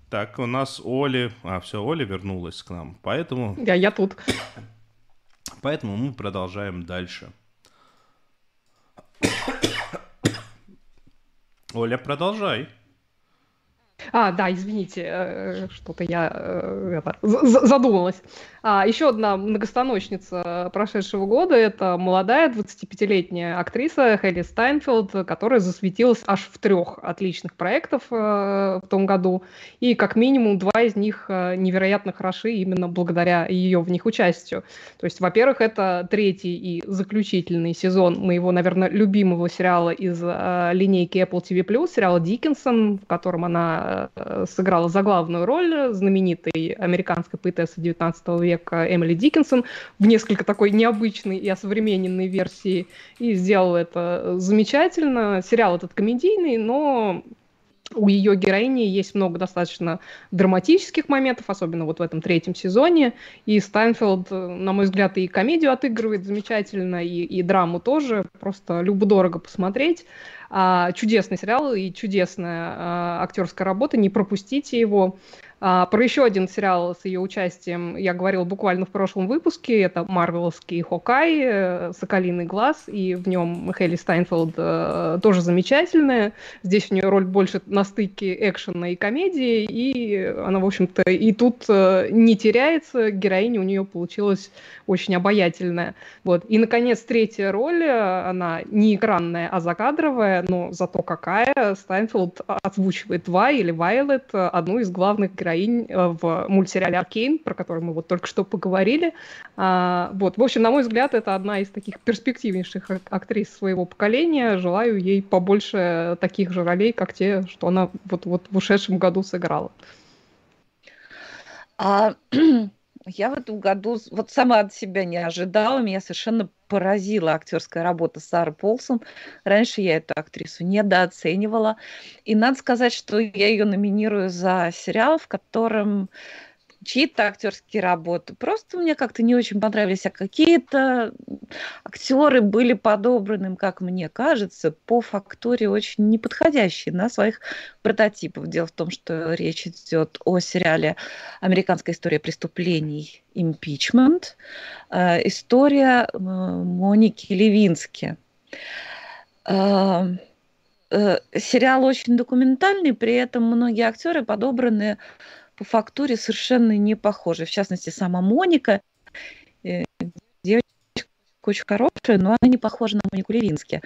так, у нас Оли... А, все, Оля вернулась к нам, поэтому... Я, я тут. Поэтому мы продолжаем дальше. Оля, продолжай. А, да, извините, э, что-то я э, это, задумалась. А, еще одна многостаночница прошедшего года – это молодая 25-летняя актриса Хелли Стайнфилд, которая засветилась аж в трех отличных проектах э, в том году. И как минимум два из них невероятно хороши именно благодаря ее в них участию. То есть, во-первых, это третий и заключительный сезон моего, наверное, любимого сериала из линейки Apple TV+, сериала «Диккенсон», в котором она сыграла заглавную роль знаменитой американской поэтессы 19 века Эмили Диккенсон в несколько такой необычной и осовремененной версии, и сделал это замечательно. Сериал этот комедийный, но у ее героини есть много достаточно драматических моментов, особенно вот в этом третьем сезоне. И Стайнфилд, на мой взгляд, и комедию отыгрывает замечательно, и, и драму тоже. Просто любо-дорого посмотреть. А, чудесный сериал и чудесная а, актерская работа. Не пропустите его. А, про еще один сериал с ее участием я говорила буквально в прошлом выпуске. Это Марвеловский Хокай, э, Соколиный глаз, и в нем Хелли Стайнфилд э, тоже замечательная. Здесь у нее роль больше на стыке экшена и комедии, и она, в общем-то, и тут э, не теряется. Героиня у нее получилась очень обаятельная. Вот. И, наконец, третья роль, она не экранная, а закадровая, но зато какая. Стайнфилд озвучивает Вай или Вайлет, одну из главных героинь героинь э, в мультсериале «Аркейн», про который мы вот только что поговорили. А, вот, в общем, на мой взгляд, это одна из таких перспективнейших актрис своего поколения. Желаю ей побольше таких же ролей, как те, что она вот, вот в ушедшем году сыграла. А Я в этом году вот сама от себя не ожидала, меня совершенно поразила актерская работа Сары Полсон. Раньше я эту актрису недооценивала. И надо сказать, что я ее номинирую за сериал, в котором чьи-то актерские работы. Просто мне как-то не очень понравились, а какие-то актеры были подобраны, как мне кажется, по фактуре очень неподходящие на своих прототипов. Дело в том, что речь идет о сериале «Американская история преступлений. Импичмент». Э, история э, Моники Левински. Э, сериал очень документальный, при этом многие актеры подобраны по фактуре совершенно не похожи. В частности, сама Моника, э, девочка очень хорошая, но она не похожа на Монику Левински.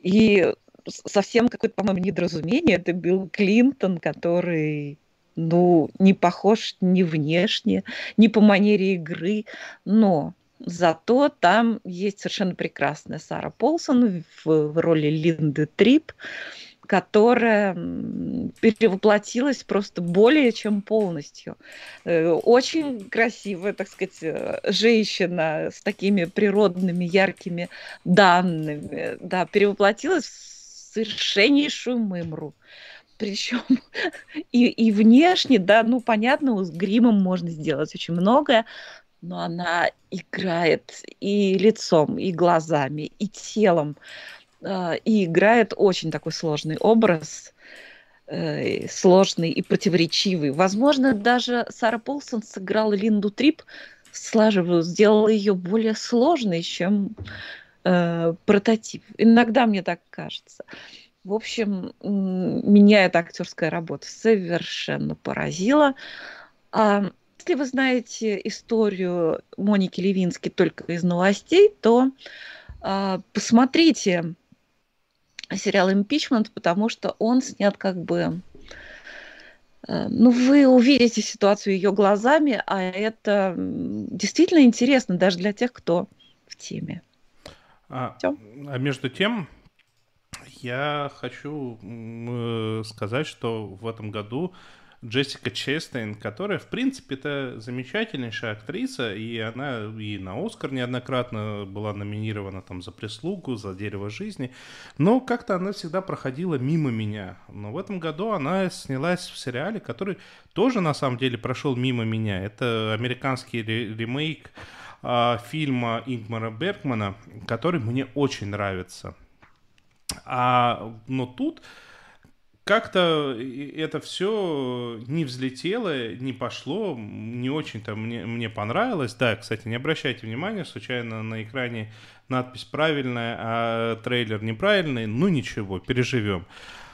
И совсем какое-то, по-моему, недоразумение. Это Билл Клинтон, который ну, не похож ни внешне, ни по манере игры, но зато там есть совершенно прекрасная Сара Полсон в, в роли Линды Трип, которая перевоплотилась просто более чем полностью. Э, очень красивая, так сказать, э, женщина с такими природными яркими данными, да, перевоплотилась в совершеннейшую мымру. Причем и, и внешне, да, ну, понятно, с гримом можно сделать очень многое, но она играет и лицом, и глазами, и телом. А, и играет очень такой сложный образ, э, сложный и противоречивый. Возможно, даже Сара Полсон сыграла Линду Трип, слаживаю, сделала ее более сложной, чем э, прототип. Иногда мне так кажется. В общем, меня эта актерская работа совершенно поразила. А если вы знаете историю Моники Левински только из новостей, то а, посмотрите сериал «Импичмент», потому что он снят как бы... Э, ну, вы увидите ситуацию ее глазами, а это действительно интересно даже для тех, кто в теме. А, а между тем, я хочу э, сказать, что в этом году Джессика Честейн, которая, в принципе, это замечательнейшая актриса, и она и на Оскар неоднократно была номинирована там за прислугу, за дерево жизни, но как-то она всегда проходила мимо меня. Но в этом году она снялась в сериале, который тоже, на самом деле, прошел мимо меня. Это американский ремейк э, фильма Ингмара Бергмана, который мне очень нравится. А, но тут как-то это все не взлетело, не пошло, не очень-то мне, мне понравилось. Да, кстати, не обращайте внимания, случайно на экране надпись правильная, а трейлер неправильный. Ну ничего, переживем.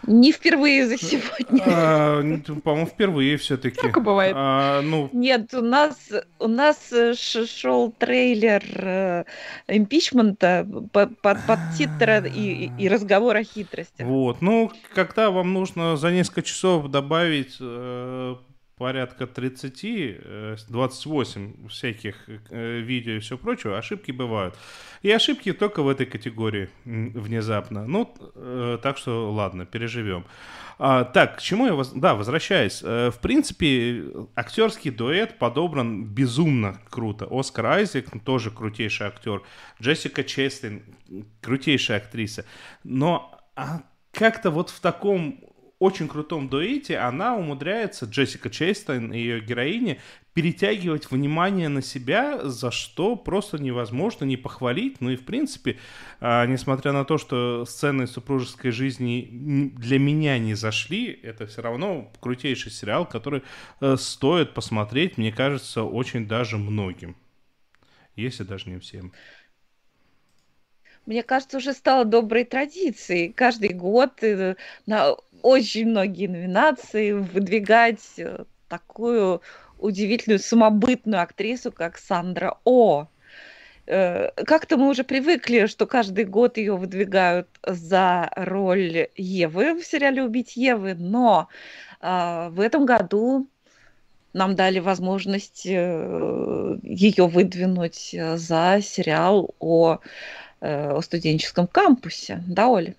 Не впервые за сегодня. А, по-моему, впервые все-таки. Только бывает. А, ну... Нет, у нас, у нас э, шел трейлер э, импичмента под, под, под титры и, и разговор о хитрости. Вот, ну, когда вам нужно за несколько часов добавить э, порядка 30, 28 э, всяких э, видео и все прочее, ошибки бывают. И ошибки только в этой категории внезапно. Ну, э, так что ладно, переживем. А, так, к чему я... Воз... Да, возвращаясь. В принципе, актерский дуэт подобран безумно круто. Оскар Айзек тоже крутейший актер. Джессика Честин крутейшая актриса. Но а как-то вот в таком очень крутом дуэте она умудряется, Джессика Честейн и ее героиня, перетягивать внимание на себя, за что просто невозможно не похвалить. Ну и в принципе, а, несмотря на то, что сцены супружеской жизни для меня не зашли, это все равно крутейший сериал, который э, стоит посмотреть, мне кажется, очень даже многим. Если даже не всем мне кажется, уже стало доброй традицией каждый год э, на очень многие номинации выдвигать э, такую удивительную самобытную актрису, как Сандра О. Э, как-то мы уже привыкли, что каждый год ее выдвигают за роль Евы в сериале «Убить Евы», но в этом году нам дали возможность ее выдвинуть за сериал о о студенческом кампусе, да, Оля?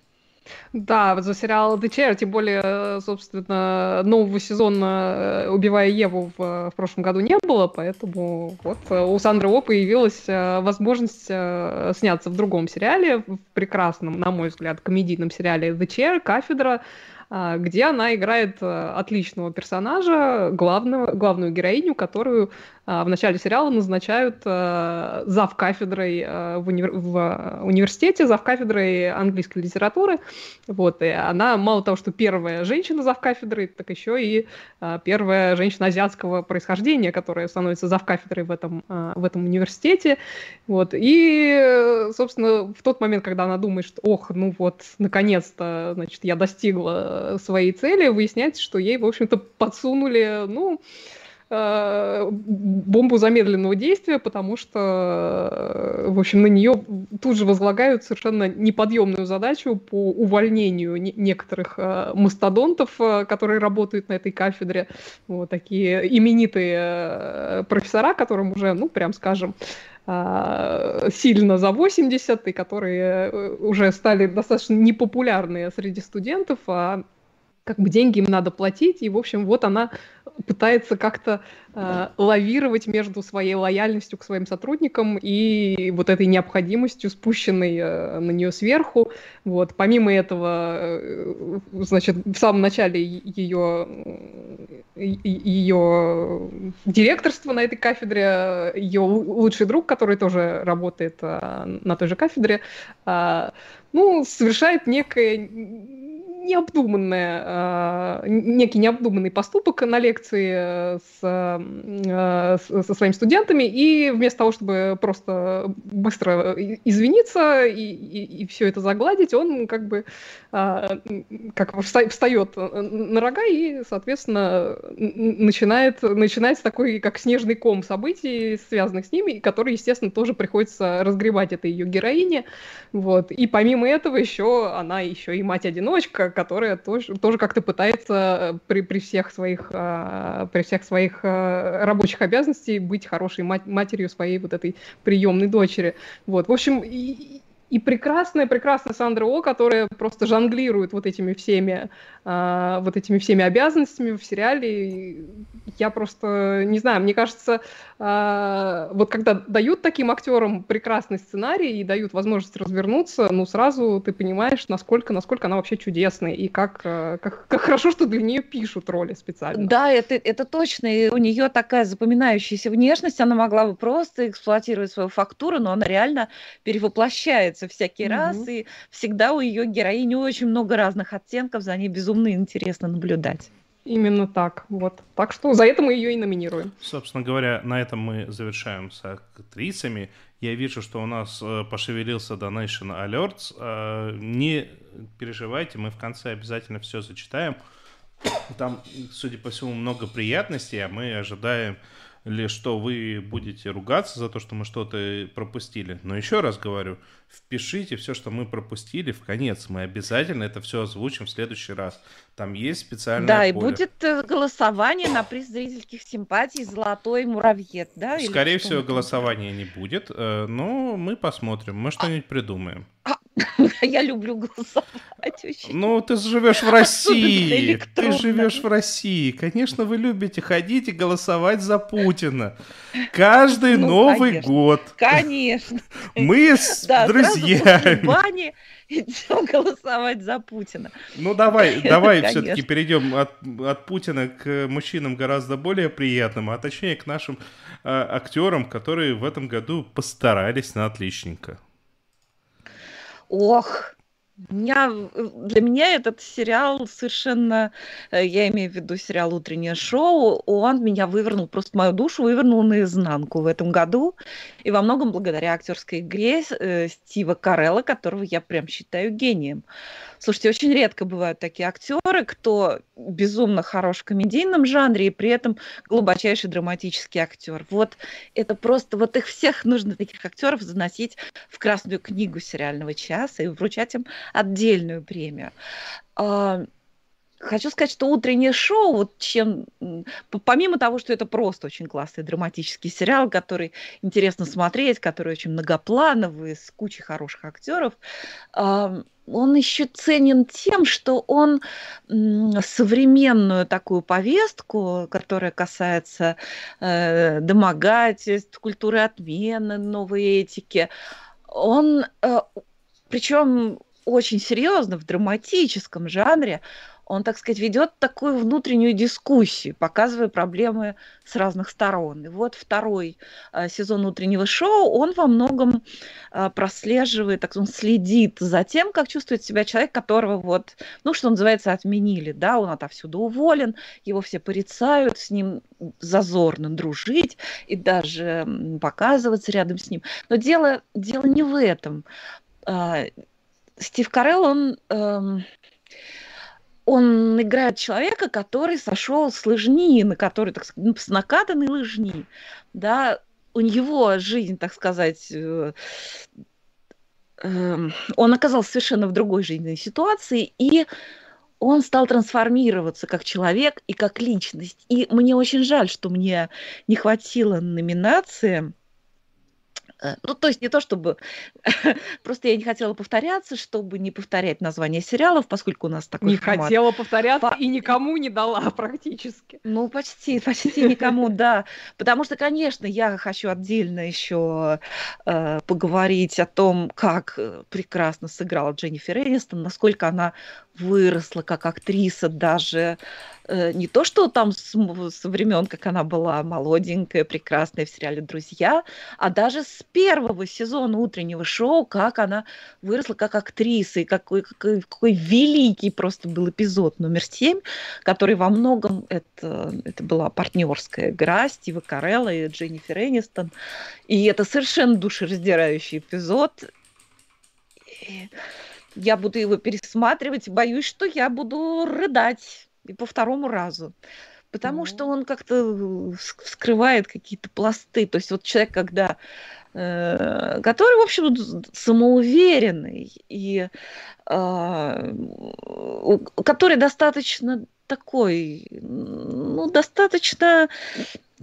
Да, за сериал The Chair, тем более, собственно, нового сезона э, «Убивая Еву» в, в прошлом году не было, поэтому вот э, у Сандры О появилась возможность сняться в другом сериале, в прекрасном, на мой взгляд, комедийном сериале The Chair, «Кафедра», где она играет э, отличного персонажа, главного, главную героиню, которую в начале сериала назначают э, зав кафедрой э, в, универ... в университете, зав кафедрой английской литературы. Вот, и она мало того, что первая женщина зав кафедрой, так еще и первая женщина азиатского происхождения, которая становится зав кафедрой в этом, в этом университете. Вот, и, собственно, в тот момент, когда она думает, что, ох, ну вот, наконец-то, значит, я достигла своей цели, выясняется, что ей, в общем-то, подсунули, ну, бомбу замедленного действия, потому что, э, в общем, на нее тут же возлагают совершенно неподъемную задачу по увольнению некоторых э, мастодонтов, которые работают на этой кафедре. Вот такие именитые профессора, которым уже, ну, прям скажем, сильно за 80, и которые уже стали достаточно непопулярные среди студентов, а как бы деньги им надо платить, и, в общем, вот она пытается как-то э, лавировать между своей лояльностью к своим сотрудникам и вот этой необходимостью, спущенной э, на нее сверху. Вот. Помимо этого, э, значит, в самом начале ее, ее директорство на этой кафедре, ее лучший друг, который тоже работает э, на той же кафедре, э, ну, совершает некое необдуманное, э, некий необдуманный поступок на лекции с, э, со своими студентами, и вместо того, чтобы просто быстро извиниться и, и, и все это загладить, он как бы э, как встает на рога и, соответственно, начинает, начинается такой, как снежный ком событий, связанных с ними, который, естественно, тоже приходится разгребать этой ее героине. Вот. И помимо этого еще она еще и мать-одиночка, которая тоже, тоже как-то пытается э, при, при всех своих, э, при всех своих э, рабочих обязанностей быть хорошей мать, матерью своей вот этой приемной дочери. Вот. В общем, и прекрасная, прекрасная Сандра О, которая просто жонглирует вот этими всеми, э, вот этими всеми обязанностями в сериале. Я просто не знаю, мне кажется, э, вот когда дают таким актерам прекрасный сценарий и дают возможность развернуться, ну сразу ты понимаешь, насколько, насколько она вообще чудесная и как, э, как, как хорошо, что для нее пишут роли специально. Да, это, это точно. И у нее такая запоминающаяся внешность, она могла бы просто эксплуатировать свою фактуру, но она реально перевоплощается меняются всякий mm-hmm. раз, и всегда у ее героини очень много разных оттенков, за ней безумно интересно наблюдать. Именно так, вот. Так что за это мы ее и номинируем. Собственно говоря, на этом мы завершаем с актрисами. Я вижу, что у нас э, пошевелился Donation Alerts. Э, не переживайте, мы в конце обязательно все зачитаем. Там, судя по всему, много приятностей, а мы ожидаем ли что вы будете ругаться за то, что мы что-то пропустили. Но еще раз говорю, впишите все, что мы пропустили в конец. Мы обязательно это все озвучим в следующий раз. Там есть специальное Да, поле. и будет э, голосование на приз зрительских симпатий «Золотой муравьед», да? Скорее всего, голосования не будет, э, но мы посмотрим, мы что-нибудь придумаем. А, я люблю голосовать очень. Ну, ты живешь в России. Ты живешь в России. Конечно, вы любите ходить и голосовать за Путина. Каждый ну, Новый конечно. год. Конечно. Мы с да, друзьями. бани идем голосовать за Путина. Ну, давай, давай все-таки перейдем от, от Путина к мужчинам гораздо более приятным, а точнее к нашим э, актерам, которые в этом году постарались на отличника. Ох, меня, для меня этот сериал совершенно, э, я имею в виду сериал «Утреннее шоу», он меня вывернул, просто мою душу вывернул наизнанку в этом году, и во многом благодаря актерской игре э, Стива Карелла, которого я прям считаю гением. Слушайте, очень редко бывают такие актеры, кто безумно хорош в комедийном жанре и при этом глубочайший драматический актер. Вот это просто, вот их всех нужно, таких актеров, заносить в Красную книгу сериального часа и вручать им отдельную премию. Хочу сказать, что утреннее шоу, вот чем, помимо того, что это просто очень классный драматический сериал, который интересно смотреть, который очень многоплановый, с кучей хороших актеров, он еще ценен тем, что он современную такую повестку, которая касается э, домогательств, культуры отмены, новой этики, он, э, причем очень серьезно, в драматическом жанре, он, так сказать, ведет такую внутреннюю дискуссию, показывая проблемы с разных сторон. И вот второй э, сезон утреннего шоу, он во многом э, прослеживает, так он следит за тем, как чувствует себя человек, которого вот, ну, что называется, отменили, да, он отовсюду уволен, его все порицают, с ним зазорно дружить и даже показываться рядом с ним. Но дело, дело не в этом. Э, Стив Карелл, он... Он играет человека, который сошел с лыжни, на который, так сказать, ну, с накатанной лыжни, да, у него жизнь, так сказать, э, э, он оказался совершенно в другой жизненной ситуации, и он стал трансформироваться как человек и как личность. И мне очень жаль, что мне не хватило номинации ну, то есть не то чтобы... Просто я не хотела повторяться, чтобы не повторять название сериалов, поскольку у нас такой Не формат. хотела повторяться По... и никому не дала практически. Ну, почти, почти никому, да. Потому что, конечно, я хочу отдельно еще э, поговорить о том, как э, прекрасно сыграла Дженнифер Энистон, насколько она выросла как актриса даже Э, не то, что там с, с времен, как она была молоденькая, прекрасная в сериале «Друзья», а даже с первого сезона утреннего шоу, как она выросла как актриса, и какой, какой, какой великий просто был эпизод номер семь, который во многом это, это была партнерская игра Стива Карелла и Дженнифер Энистон. И это совершенно душераздирающий эпизод. Я буду его пересматривать, боюсь, что я буду рыдать и по второму разу. Потому mm-hmm. что он как-то вскрывает какие-то пласты. То есть вот человек, когда э, который, в общем, самоуверенный и э, который достаточно такой, ну, достаточно,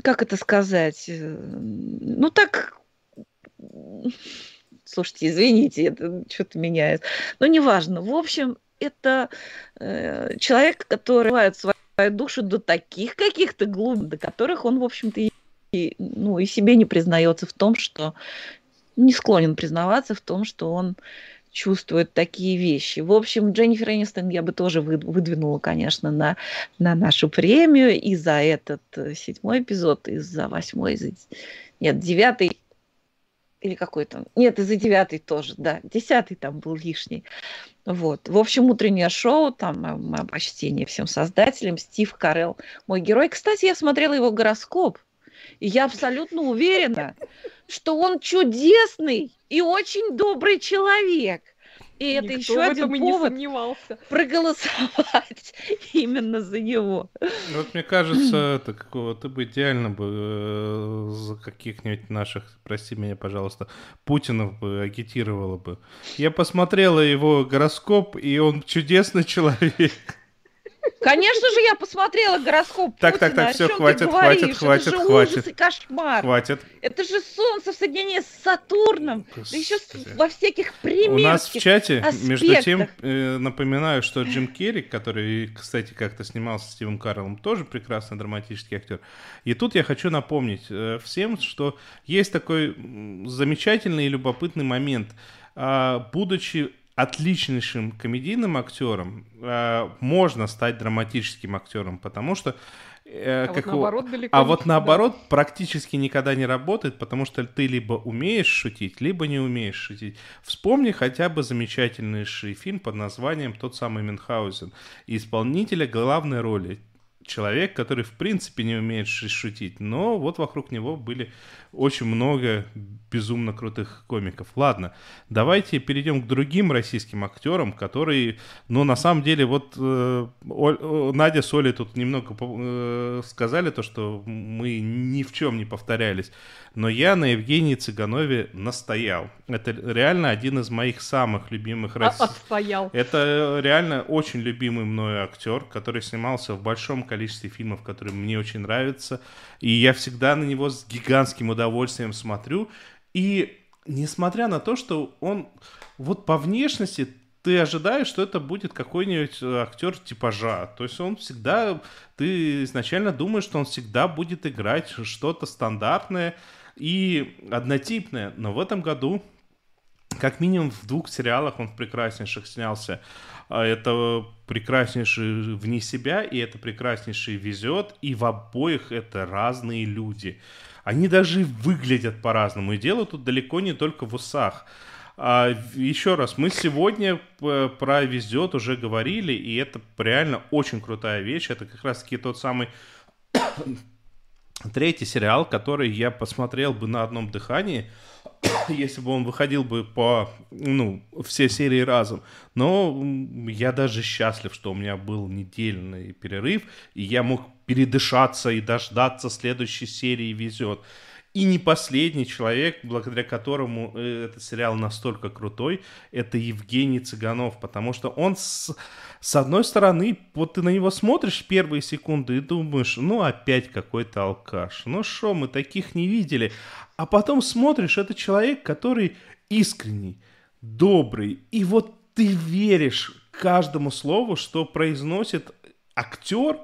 как это сказать, э, ну, так, слушайте, извините, это что-то меняет, но неважно. В общем, это э, человек, который развивает свою душу до таких каких-то глубин, до которых он, в общем-то, и, ну, и себе не признается в том, что не склонен признаваться в том, что он чувствует такие вещи. В общем, Дженнифер Энистон я бы тоже выдвинула, конечно, на, на нашу премию и за этот э, седьмой эпизод, и за восьмой, и за... нет, девятый, или какой-то, нет, и за девятый тоже, да, десятый там был лишний. Вот. В общем, утреннее шоу, там мое почтение всем создателям, Стив Карелл, мой герой. Кстати, я смотрела его гороскоп, и я абсолютно уверена, что он чудесный и очень добрый человек. И это Никто еще один повод проголосовать именно за него. Вот мне кажется, это какого ты бы идеально бы э, за каких-нибудь наших, прости меня, пожалуйста, Путинов бы агитировала бы. Я посмотрела его гороскоп, и он чудесный человек. Конечно же, я посмотрела гороскоп Так, так, Путина. так, чём ты хватит, хватит, хватит, Это же хватит. ужас и кошмар. Хватит. Это же Солнце в соединении с Сатурном. Да еще Господи. во всяких У примерских нас в чате, между тем, аспектах. э, напоминаю, что Джим Керри, который, кстати, как-то снимался с Стивом Карлом, тоже прекрасный драматический актер. И тут я хочу напомнить э, всем, что есть такой замечательный и любопытный момент. А, Будучи отличнейшим комедийным актером, а, можно стать драматическим актером, потому что э, А вот как у- наоборот далеко а не вот наоборот практически никогда не работает, потому что ты либо умеешь шутить, либо не умеешь шутить. Вспомни хотя бы замечательнейший фильм под названием «Тот самый Мюнхгаузен» и исполнителя главной роли. Человек, который в принципе не умеет шутить, но вот вокруг него были очень много безумно крутых комиков. Ладно, давайте перейдем к другим российским актерам, которые, ну, на самом деле, вот э, Оль- э, Надя с Олей тут немного э, сказали то, что мы ни в чем не повторялись, но я на Евгении Цыганове настоял. Это реально один из моих самых любимых А- российских... Отстоял. Это реально очень любимый мною актер, который снимался в большом количестве фильмов, которые мне очень нравятся. И я всегда на него с гигантским удовольствием смотрю. И несмотря на то, что он вот по внешности ты ожидаешь, что это будет какой-нибудь актер типажа. То есть он всегда, ты изначально думаешь, что он всегда будет играть что-то стандартное и однотипное. Но в этом году как минимум в двух сериалах он в прекраснейших снялся. А Это прекраснейший «Вне себя» и это прекраснейший «Везет». И в обоих это разные люди. Они даже выглядят по-разному. И дело тут далеко не только в усах. А, еще раз, мы сегодня п- про «Везет» уже говорили, и это реально очень крутая вещь. Это как раз-таки тот самый третий сериал, который я посмотрел бы на одном дыхании, если бы он выходил бы по, ну, все серии разом. Но я даже счастлив, что у меня был недельный перерыв, и я мог передышаться и дождаться следующей серии «Везет». И не последний человек, благодаря которому э, этот сериал настолько крутой, это Евгений Цыганов, потому что он с, с одной стороны, вот ты на него смотришь первые секунды и думаешь, ну опять какой-то алкаш, ну что, мы таких не видели, а потом смотришь, это человек, который искренний, добрый, и вот ты веришь каждому слову, что произносит актер,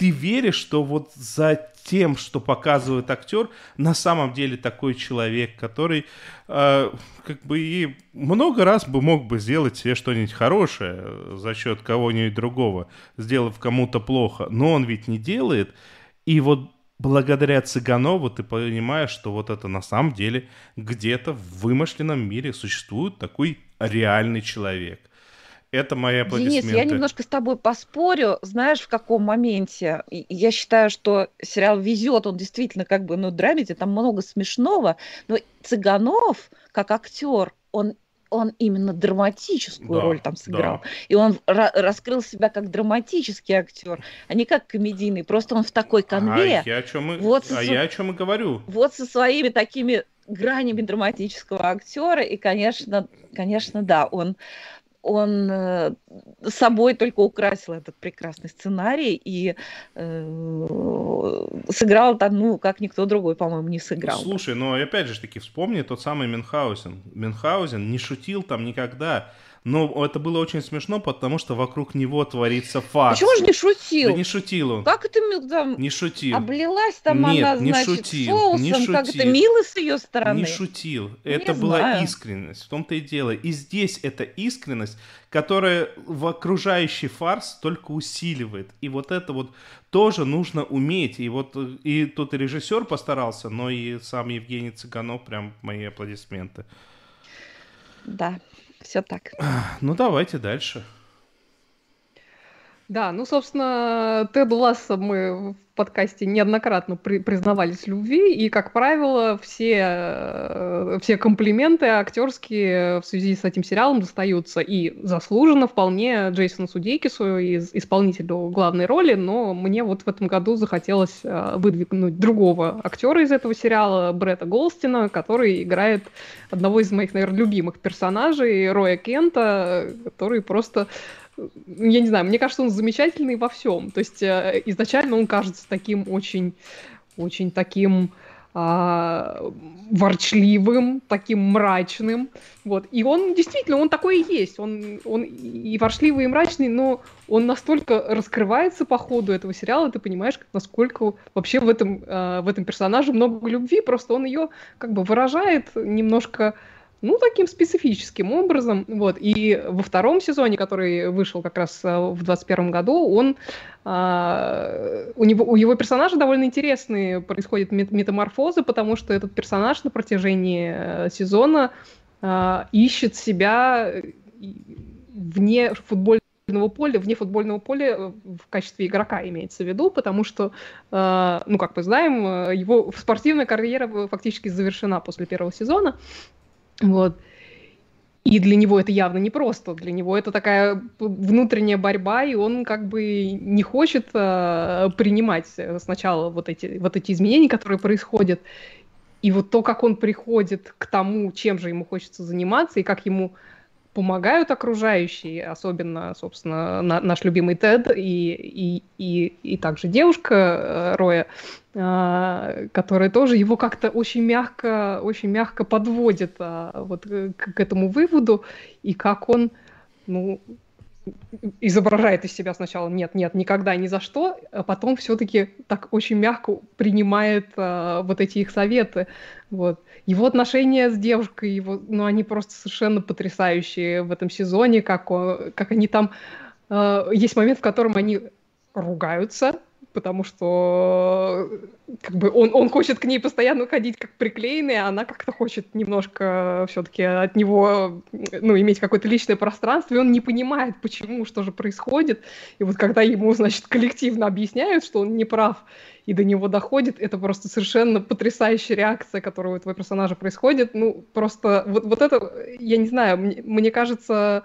ты веришь, что вот за тем, что показывает актер, на самом деле такой человек, который э, как бы и много раз бы мог бы сделать себе что-нибудь хорошее за счет кого-нибудь другого, сделав кому-то плохо, но он ведь не делает, и вот благодаря Цыганову ты понимаешь, что вот это на самом деле где-то в вымышленном мире существует такой реальный человек. Это мои Денис, аплодисменты. я немножко с тобой поспорю. Знаешь, в каком моменте? Я считаю, что сериал везет, он действительно как бы, ну, драмеди, там много смешного, но Цыганов, как актер, он он именно драматическую Да, роль там сыграл. да. И он ра- раскрыл себя как драматический актер, а не как комедийный. Просто он в такой конве, А я о чем и, Вот а я о чем и говорю. вот со своими такими гранями драматического актера. И, конечно, конечно, да, он он э, собой только украсил этот прекрасный сценарий и э, сыграл там, ну, как никто другой, по-моему, не сыграл. Слушай, но опять же таки вспомни тот самый Мюнхгаузен. Мюнхгаузен не шутил там никогда. Но это было очень смешно, потому что вокруг него творится фарс. Почему же не шутил? Да не шутил он. Как это там Не шутил. облилась там Нет, она, не значит, шутил, соусом, не как это шутил. мило с ее стороны. Не шутил. Не это была знаю. искренность. В том-то и дело. И здесь эта искренность, которая в окружающий фарс только усиливает. И вот это вот тоже нужно уметь. И вот и тут и режиссер постарался, но и сам Евгений Цыганов, прям мои аплодисменты. Да. Все так. Ну, давайте дальше. Да, ну, собственно, Теду Ласса мы в подкасте неоднократно при признавались в любви, и, как правило, все, э, все комплименты актерские в связи с этим сериалом достаются и заслуженно вполне Джейсону Судейкису, из, исполнителю главной роли, но мне вот в этом году захотелось э, выдвинуть другого актера из этого сериала, Бретта Голстина, который играет одного из моих, наверное, любимых персонажей, Роя Кента, который просто я не знаю, мне кажется, он замечательный во всем. То есть э, изначально он кажется таким очень, очень таким а, ворчливым, таким мрачным. Вот. И он действительно, он такой и есть. Он, он и ворчливый, и мрачный, но он настолько раскрывается по ходу этого сериала, ты понимаешь, насколько вообще в этом, э, в этом персонаже много любви, просто он ее как бы выражает немножко ну, таким специфическим образом. Вот. И во втором сезоне, который вышел как раз э, в 2021 году, он, а, у, него, у его персонажа довольно интересные происходят метаморфозы, потому что этот персонаж на протяжении э, сезона а, ищет себя вне футбольного поля, вне футбольного поля э, в качестве игрока имеется в виду, потому что, ну, как мы знаем, его спортивная карьера фактически завершена после первого сезона, вот. И для него это явно не просто. Для него это такая внутренняя борьба, и он как бы не хочет э, принимать сначала вот эти, вот эти изменения, которые происходят. И вот то, как он приходит к тому, чем же ему хочется заниматься, и как ему помогают окружающие, особенно, собственно, на, наш любимый Тед и, и, и, и также девушка э, Роя, э, которая тоже его как-то очень мягко, очень мягко подводит э, вот к, к этому выводу, и как он, ну, изображает из себя сначала нет, нет, никогда, ни за что, а потом все-таки так очень мягко принимает а, вот эти их советы. Вот. Его отношения с девушкой, его, ну, они просто совершенно потрясающие в этом сезоне, как, как они там... А, есть момент, в котором они ругаются, потому что как бы он, он хочет к ней постоянно ходить как приклеенный, а она как-то хочет немножко все-таки от него, ну, иметь какое-то личное пространство, и он не понимает, почему, что же происходит. И вот когда ему, значит, коллективно объясняют, что он не прав, и до него доходит, это просто совершенно потрясающая реакция, которая у этого персонажа происходит. Ну, просто вот, вот это, я не знаю, мне, мне кажется,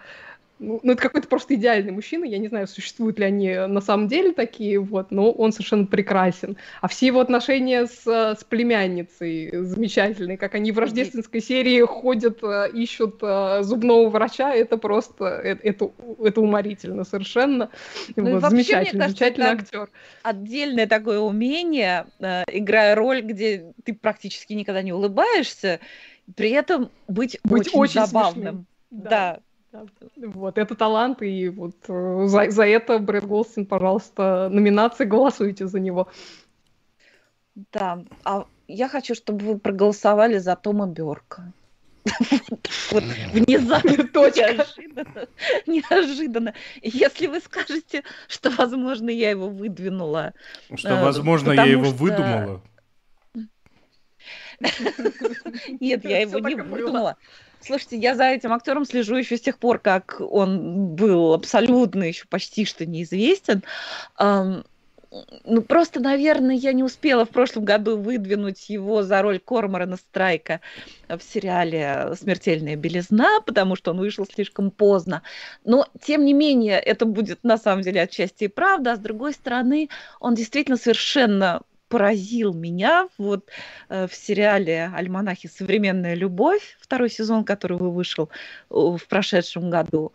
ну, ну, это какой-то просто идеальный мужчина. Я не знаю, существуют ли они на самом деле такие, вот, но он совершенно прекрасен. А все его отношения с, с племянницей замечательные, как они в рождественской серии ходят, э, ищут э, зубного врача, это просто, это, это, уморительно совершенно. Ну, вот, замечательный, кажется, замечательный актер. Отдельное такое умение, э, играя роль, где ты практически никогда не улыбаешься, при этом быть, быть очень, очень забавным. Смешным. Да. да. Вот, это талант, и вот э, за, за это Брэд Голстин, пожалуйста, номинации, голосуйте за него. Да, а я хочу, чтобы вы проголосовали за Тома Бёрка. Вот внезапно, неожиданно, неожиданно. Если вы скажете, что, возможно, я его выдвинула. Что, э, возможно, я его выдумала. Нет, я его не выдумала. Слушайте, я за этим актером слежу еще с тех пор, как он был абсолютно еще почти что неизвестен. Ну, просто, наверное, я не успела в прошлом году выдвинуть его за роль Корморана Страйка в сериале «Смертельная белизна», потому что он вышел слишком поздно. Но, тем не менее, это будет на самом деле отчасти и правда. А с другой стороны, он действительно совершенно поразил меня вот э, в сериале «Альманахи. Современная любовь», второй сезон, который вышел в прошедшем году.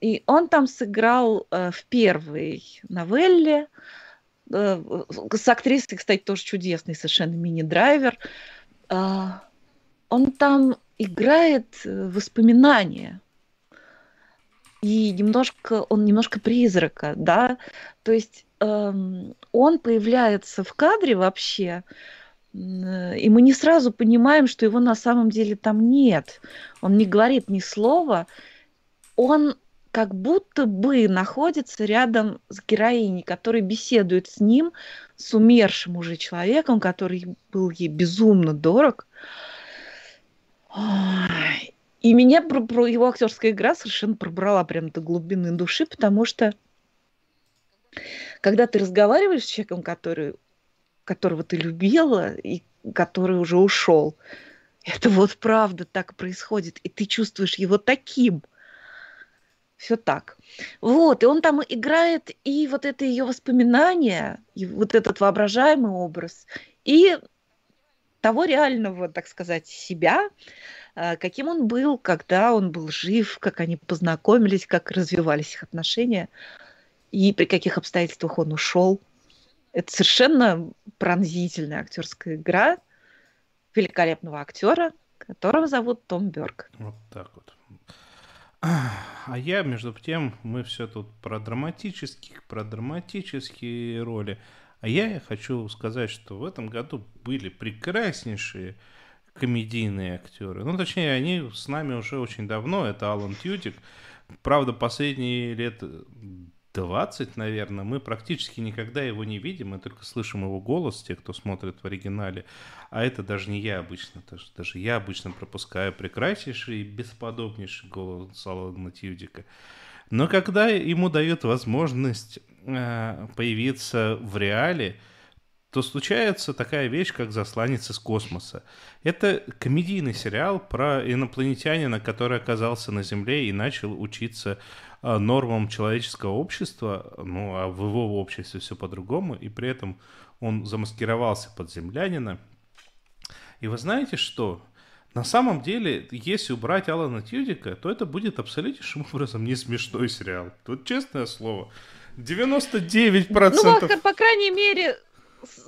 И он там сыграл э, в первой новелле, э, с актрисой, кстати, тоже чудесный совершенно мини-драйвер. А, он там играет воспоминания. И немножко, он немножко призрака, да, то есть Эм, он появляется в кадре вообще, и мы не сразу понимаем, что его на самом деле там нет. Он не говорит ни слова. Он как будто бы находится рядом с героиней, которая беседует с ним, с умершим уже человеком, который был ей безумно дорог. И меня про, его актерская игра совершенно пробрала прям до глубины души, потому что когда ты разговариваешь с человеком, который, которого ты любила и который уже ушел, это вот правда так происходит, и ты чувствуешь его таким. Все так. Вот, и он там играет и вот это ее воспоминание, и вот этот воображаемый образ, и того реального, так сказать, себя, каким он был, когда он был жив, как они познакомились, как развивались их отношения и при каких обстоятельствах он ушел. Это совершенно пронзительная актерская игра великолепного актера, которого зовут Том Берг. Вот так вот. А я, между тем, мы все тут про драматических, про драматические роли. А я хочу сказать, что в этом году были прекраснейшие комедийные актеры. Ну, точнее, они с нами уже очень давно. Это Алан Тьютик. Правда, последние лет 20, наверное, мы практически никогда его не видим, мы только слышим его голос, те, кто смотрит в оригинале. А это даже не я обычно, даже, даже я обычно пропускаю прекраснейший и бесподобнейший голос Алана Тьюдика. Но когда ему дают возможность э, появиться в реале, то случается такая вещь, как «Засланец из космоса». Это комедийный сериал про инопланетянина, который оказался на Земле и начал учиться а, нормам человеческого общества, ну, а в его обществе все по-другому, и при этом он замаскировался под землянина. И вы знаете что? На самом деле, если убрать Алана Тьюдика, то это будет абсолютнейшим образом не смешной сериал. Тут честное слово. 99%... Ну, по крайней мере,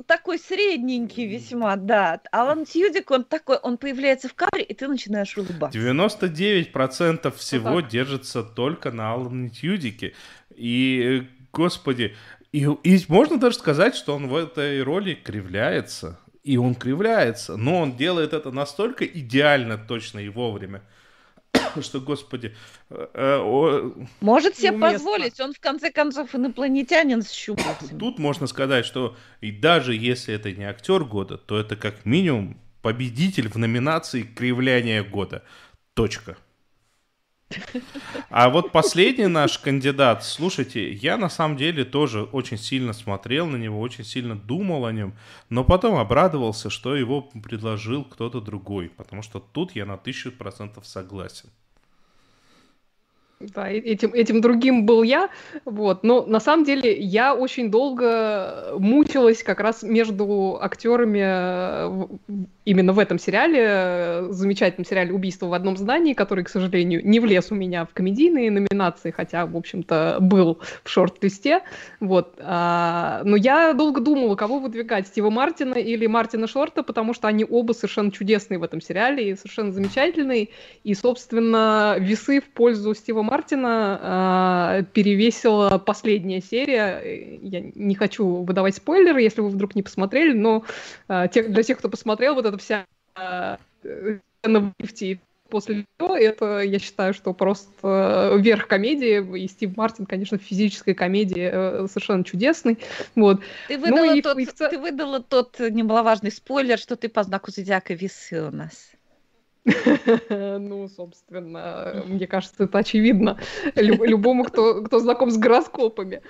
такой средненький весьма, да. Алан Тьюдик, он такой, он появляется в кадре, и ты начинаешь улыбаться. 99% всего вот держится только на Алане Тьюдике. И, господи, и, и можно даже сказать, что он в этой роли кривляется. И он кривляется, но он делает это настолько идеально, точно и вовремя, что, господи... Э, э, Может себе уместно. позволить, он в конце концов инопланетянин с щупальцами. Тут можно сказать, что и даже если это не актер года, то это как минимум победитель в номинации «Кривляние года». Точка. А вот последний наш кандидат, слушайте, я на самом деле тоже очень сильно смотрел на него, очень сильно думал о нем, но потом обрадовался, что его предложил кто-то другой, потому что тут я на тысячу процентов согласен. Да, этим, этим другим был я, вот. Но на самом деле я очень долго мучилась как раз между актерами э, именно в этом сериале, э, замечательном сериале «Убийство в одном здании», который, к сожалению, не влез у меня в комедийные номинации, хотя, в общем-то, был в шорт-листе. Вот. А, но я долго думала, кого выдвигать, Стива Мартина или Мартина Шорта, потому что они оба совершенно чудесные в этом сериале и совершенно замечательные. И, собственно, весы в пользу Стива Мартина а, перевесила последняя серия. Я не хочу выдавать спойлеры, если вы вдруг не посмотрели, но а, те, для тех, кто посмотрел, вот это вся э, на лифте после него, это, я считаю, что просто верх комедии, и Стив Мартин, конечно, в физической комедии э, совершенно чудесный, вот. Ты выдала, ну, и, тот, и в... ты выдала тот немаловажный спойлер, что ты по знаку зодиака весы у нас. Ну, собственно, мне кажется, это очевидно любому, кто, кто знаком с гороскопами.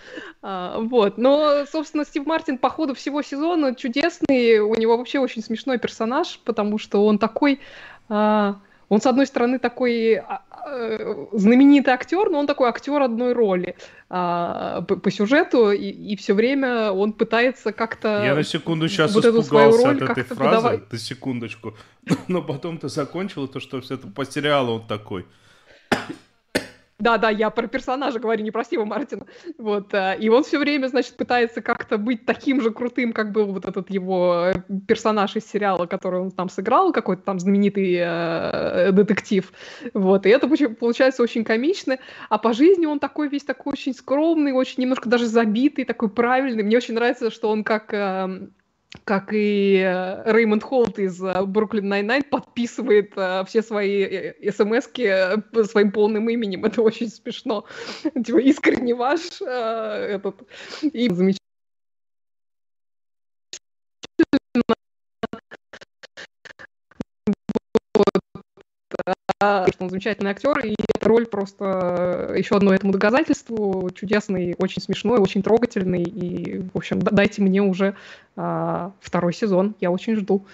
А, вот. Но, собственно, Стив Мартин по ходу всего сезона чудесный. У него вообще очень смешной персонаж, потому что он такой... А, он, с одной стороны, такой а, Э, знаменитый актер, но он такой актер одной роли а, по, по сюжету, и, и все время он пытается как-то... Я на секунду сейчас вот испугался от этой фразы, подавать. на секундочку, но потом ты закончила то, что все это по сериалу он такой. Да-да, я про персонажа говорю, не про Стива Мартина. Вот, э, и он все время, значит, пытается как-то быть таким же крутым, как был вот этот его э, персонаж из сериала, который он там сыграл, какой-то там знаменитый э, детектив. Вот, и это получается очень комично. А по жизни он такой весь такой очень скромный, очень немножко даже забитый, такой правильный. Мне очень нравится, что он как э, как и э, Реймонд Холт из Brooklyn Nine-Nine подписывает uh, все свои э, uh, своим полным именем. Это очень смешно. Типа искренне ваш этот. И замечательно. Что он замечательный актер, и эта роль просто еще одно этому доказательству. Чудесный, очень смешной, очень трогательный. И, в общем, дайте мне уже а, второй сезон. Я очень жду.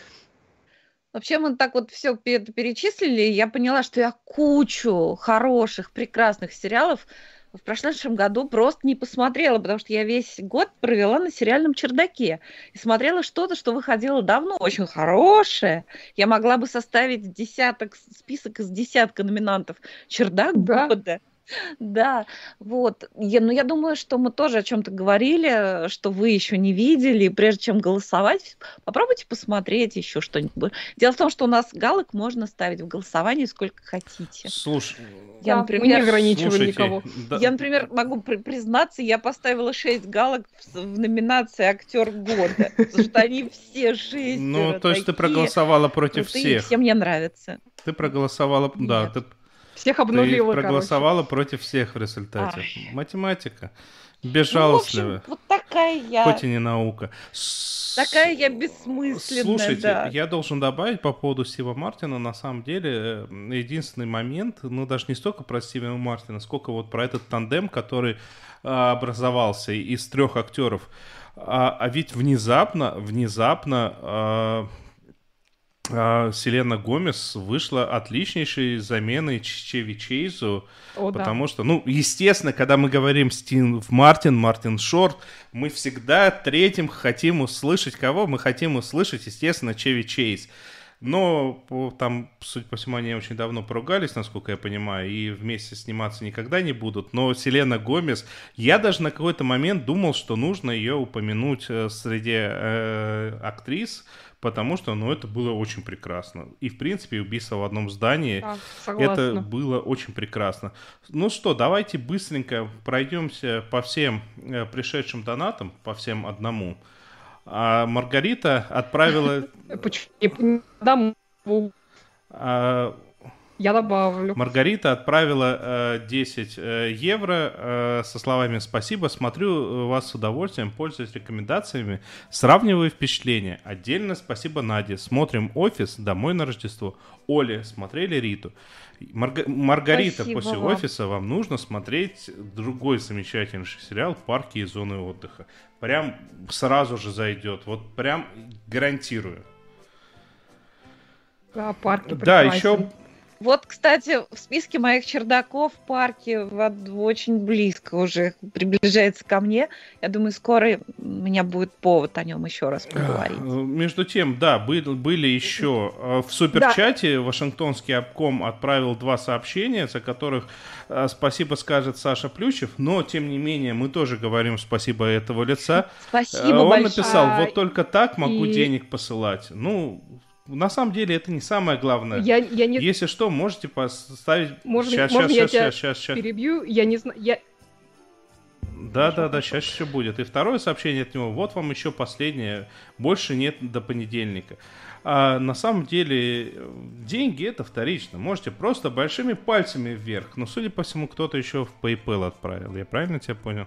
Вообще мы так вот все перечислили, я поняла, что я кучу хороших, прекрасных сериалов в прошедшем году просто не посмотрела, потому что я весь год провела на сериальном чердаке и смотрела что-то, что выходило давно, очень хорошее. Я могла бы составить десяток, список из десятка номинантов «Чердак да. года». Да, вот. Я, ну, я думаю, что мы тоже о чем-то говорили, что вы еще не видели. Прежде чем голосовать, попробуйте посмотреть еще что-нибудь. Дело в том, что у нас галок можно ставить в голосовании сколько хотите. Слушай, я, например, мы не ограничиваем слушайте, никого. Да. Я, например, могу при- признаться, я поставила 6 галок в, в номинации актер года, потому что они все шесть. Ну, то есть ты проголосовала против всех. Все мне нравятся. Ты проголосовала, да, ты всех обнулила, Ты проголосовала короче. против всех в результате. Ай. Математика. Безжалостливая. Ну, общем, вот такая я. Хоть и не наука. Такая я бессмысленная, Слушайте, да. я должен добавить по поводу Стива Мартина, на самом деле, э, единственный момент, ну, даже не столько про Стива Мартина, сколько вот про этот тандем, который а, образовался из трех актеров. А, а ведь внезапно, внезапно а, а, Селена Гомес вышла отличнейшей заменой Чеви Чейзу, О, потому да. что, ну, естественно, когда мы говорим Стив Мартин, Мартин Шорт, мы всегда третьим хотим услышать кого? Мы хотим услышать, естественно, Чеви Чейз. Но там, судя по всему, они очень давно поругались, насколько я понимаю, и вместе сниматься никогда не будут. Но Селена Гомес, я даже на какой-то момент думал, что нужно ее упомянуть э, среди э, актрис, потому что, ну, это было очень прекрасно. И, в принципе, убийство в одном здании, да, это было очень прекрасно. Ну что, давайте быстренько пройдемся по всем э, пришедшим донатам, по всем одному. А Маргарита отправила... Почему? Я добавлю. Маргарита отправила э, 10 э, евро э, со словами «Спасибо, смотрю вас с удовольствием, пользуюсь рекомендациями, сравниваю впечатления. Отдельно спасибо Наде. Смотрим «Офис», «Домой на Рождество». Оле, смотрели Риту. Марга... Маргарита, спасибо после вам. «Офиса» вам нужно смотреть другой замечательный сериал «Парки и зоны отдыха». Прям сразу же зайдет. Вот прям гарантирую. Да, парки Да, еще вот, кстати, в списке моих чердаков в парке очень близко уже приближается ко мне. Я думаю, скоро у меня будет повод о нем еще раз поговорить. Между тем, да, были, были еще э, в суперчате да. Вашингтонский обком отправил два сообщения, за которых э, спасибо скажет Саша Плющев, но тем не менее мы тоже говорим спасибо этого лица. Спасибо Он большое. написал, вот только так могу И... денег посылать. Ну, на самом деле это не самое главное. Я, я не... Если что, можете поставить... Можно, сейчас, можно сейчас, я сейчас, сейчас, сейчас. перебью? Я не знаю... Я... Да, да, да, сейчас еще будет. И второе сообщение от него. Вот вам еще последнее. Больше нет до понедельника. А на самом деле деньги это вторично. Можете просто большими пальцами вверх. Но, судя по всему, кто-то еще в PayPal отправил. Я правильно тебя понял?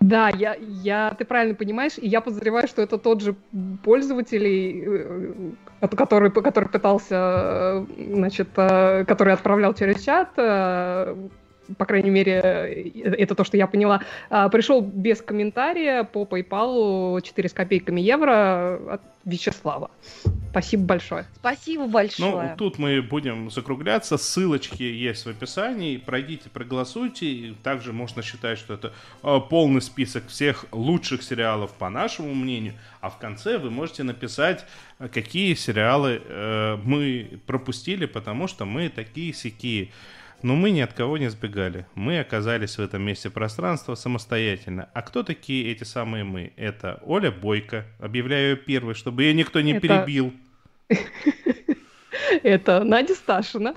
Да, я, я, ты правильно понимаешь, и я подозреваю, что это тот же пользователь, э, который, который пытался, э, значит, э, который отправлял через чат, по крайней мере, это то, что я поняла, пришел без комментария по PayPal 4 с копейками евро от Вячеслава. Спасибо большое. Спасибо большое. Ну, тут мы будем закругляться. Ссылочки есть в описании. Пройдите, проголосуйте. Также можно считать, что это э, полный список всех лучших сериалов, по нашему мнению. А в конце вы можете написать, э, какие сериалы э, мы пропустили, потому что мы такие сякие. Но мы ни от кого не сбегали. Мы оказались в этом месте пространства самостоятельно. А кто такие эти самые мы? Это Оля Бойко. Объявляю ее первой, чтобы ее никто не Это... перебил. Это Надя Сташина.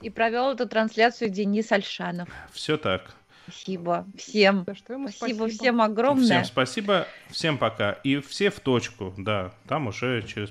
И провел эту трансляцию Денис Альшанов. Все так. Спасибо всем. Что спасибо, спасибо всем огромное. Всем спасибо, всем пока. И все в точку, да, там уже через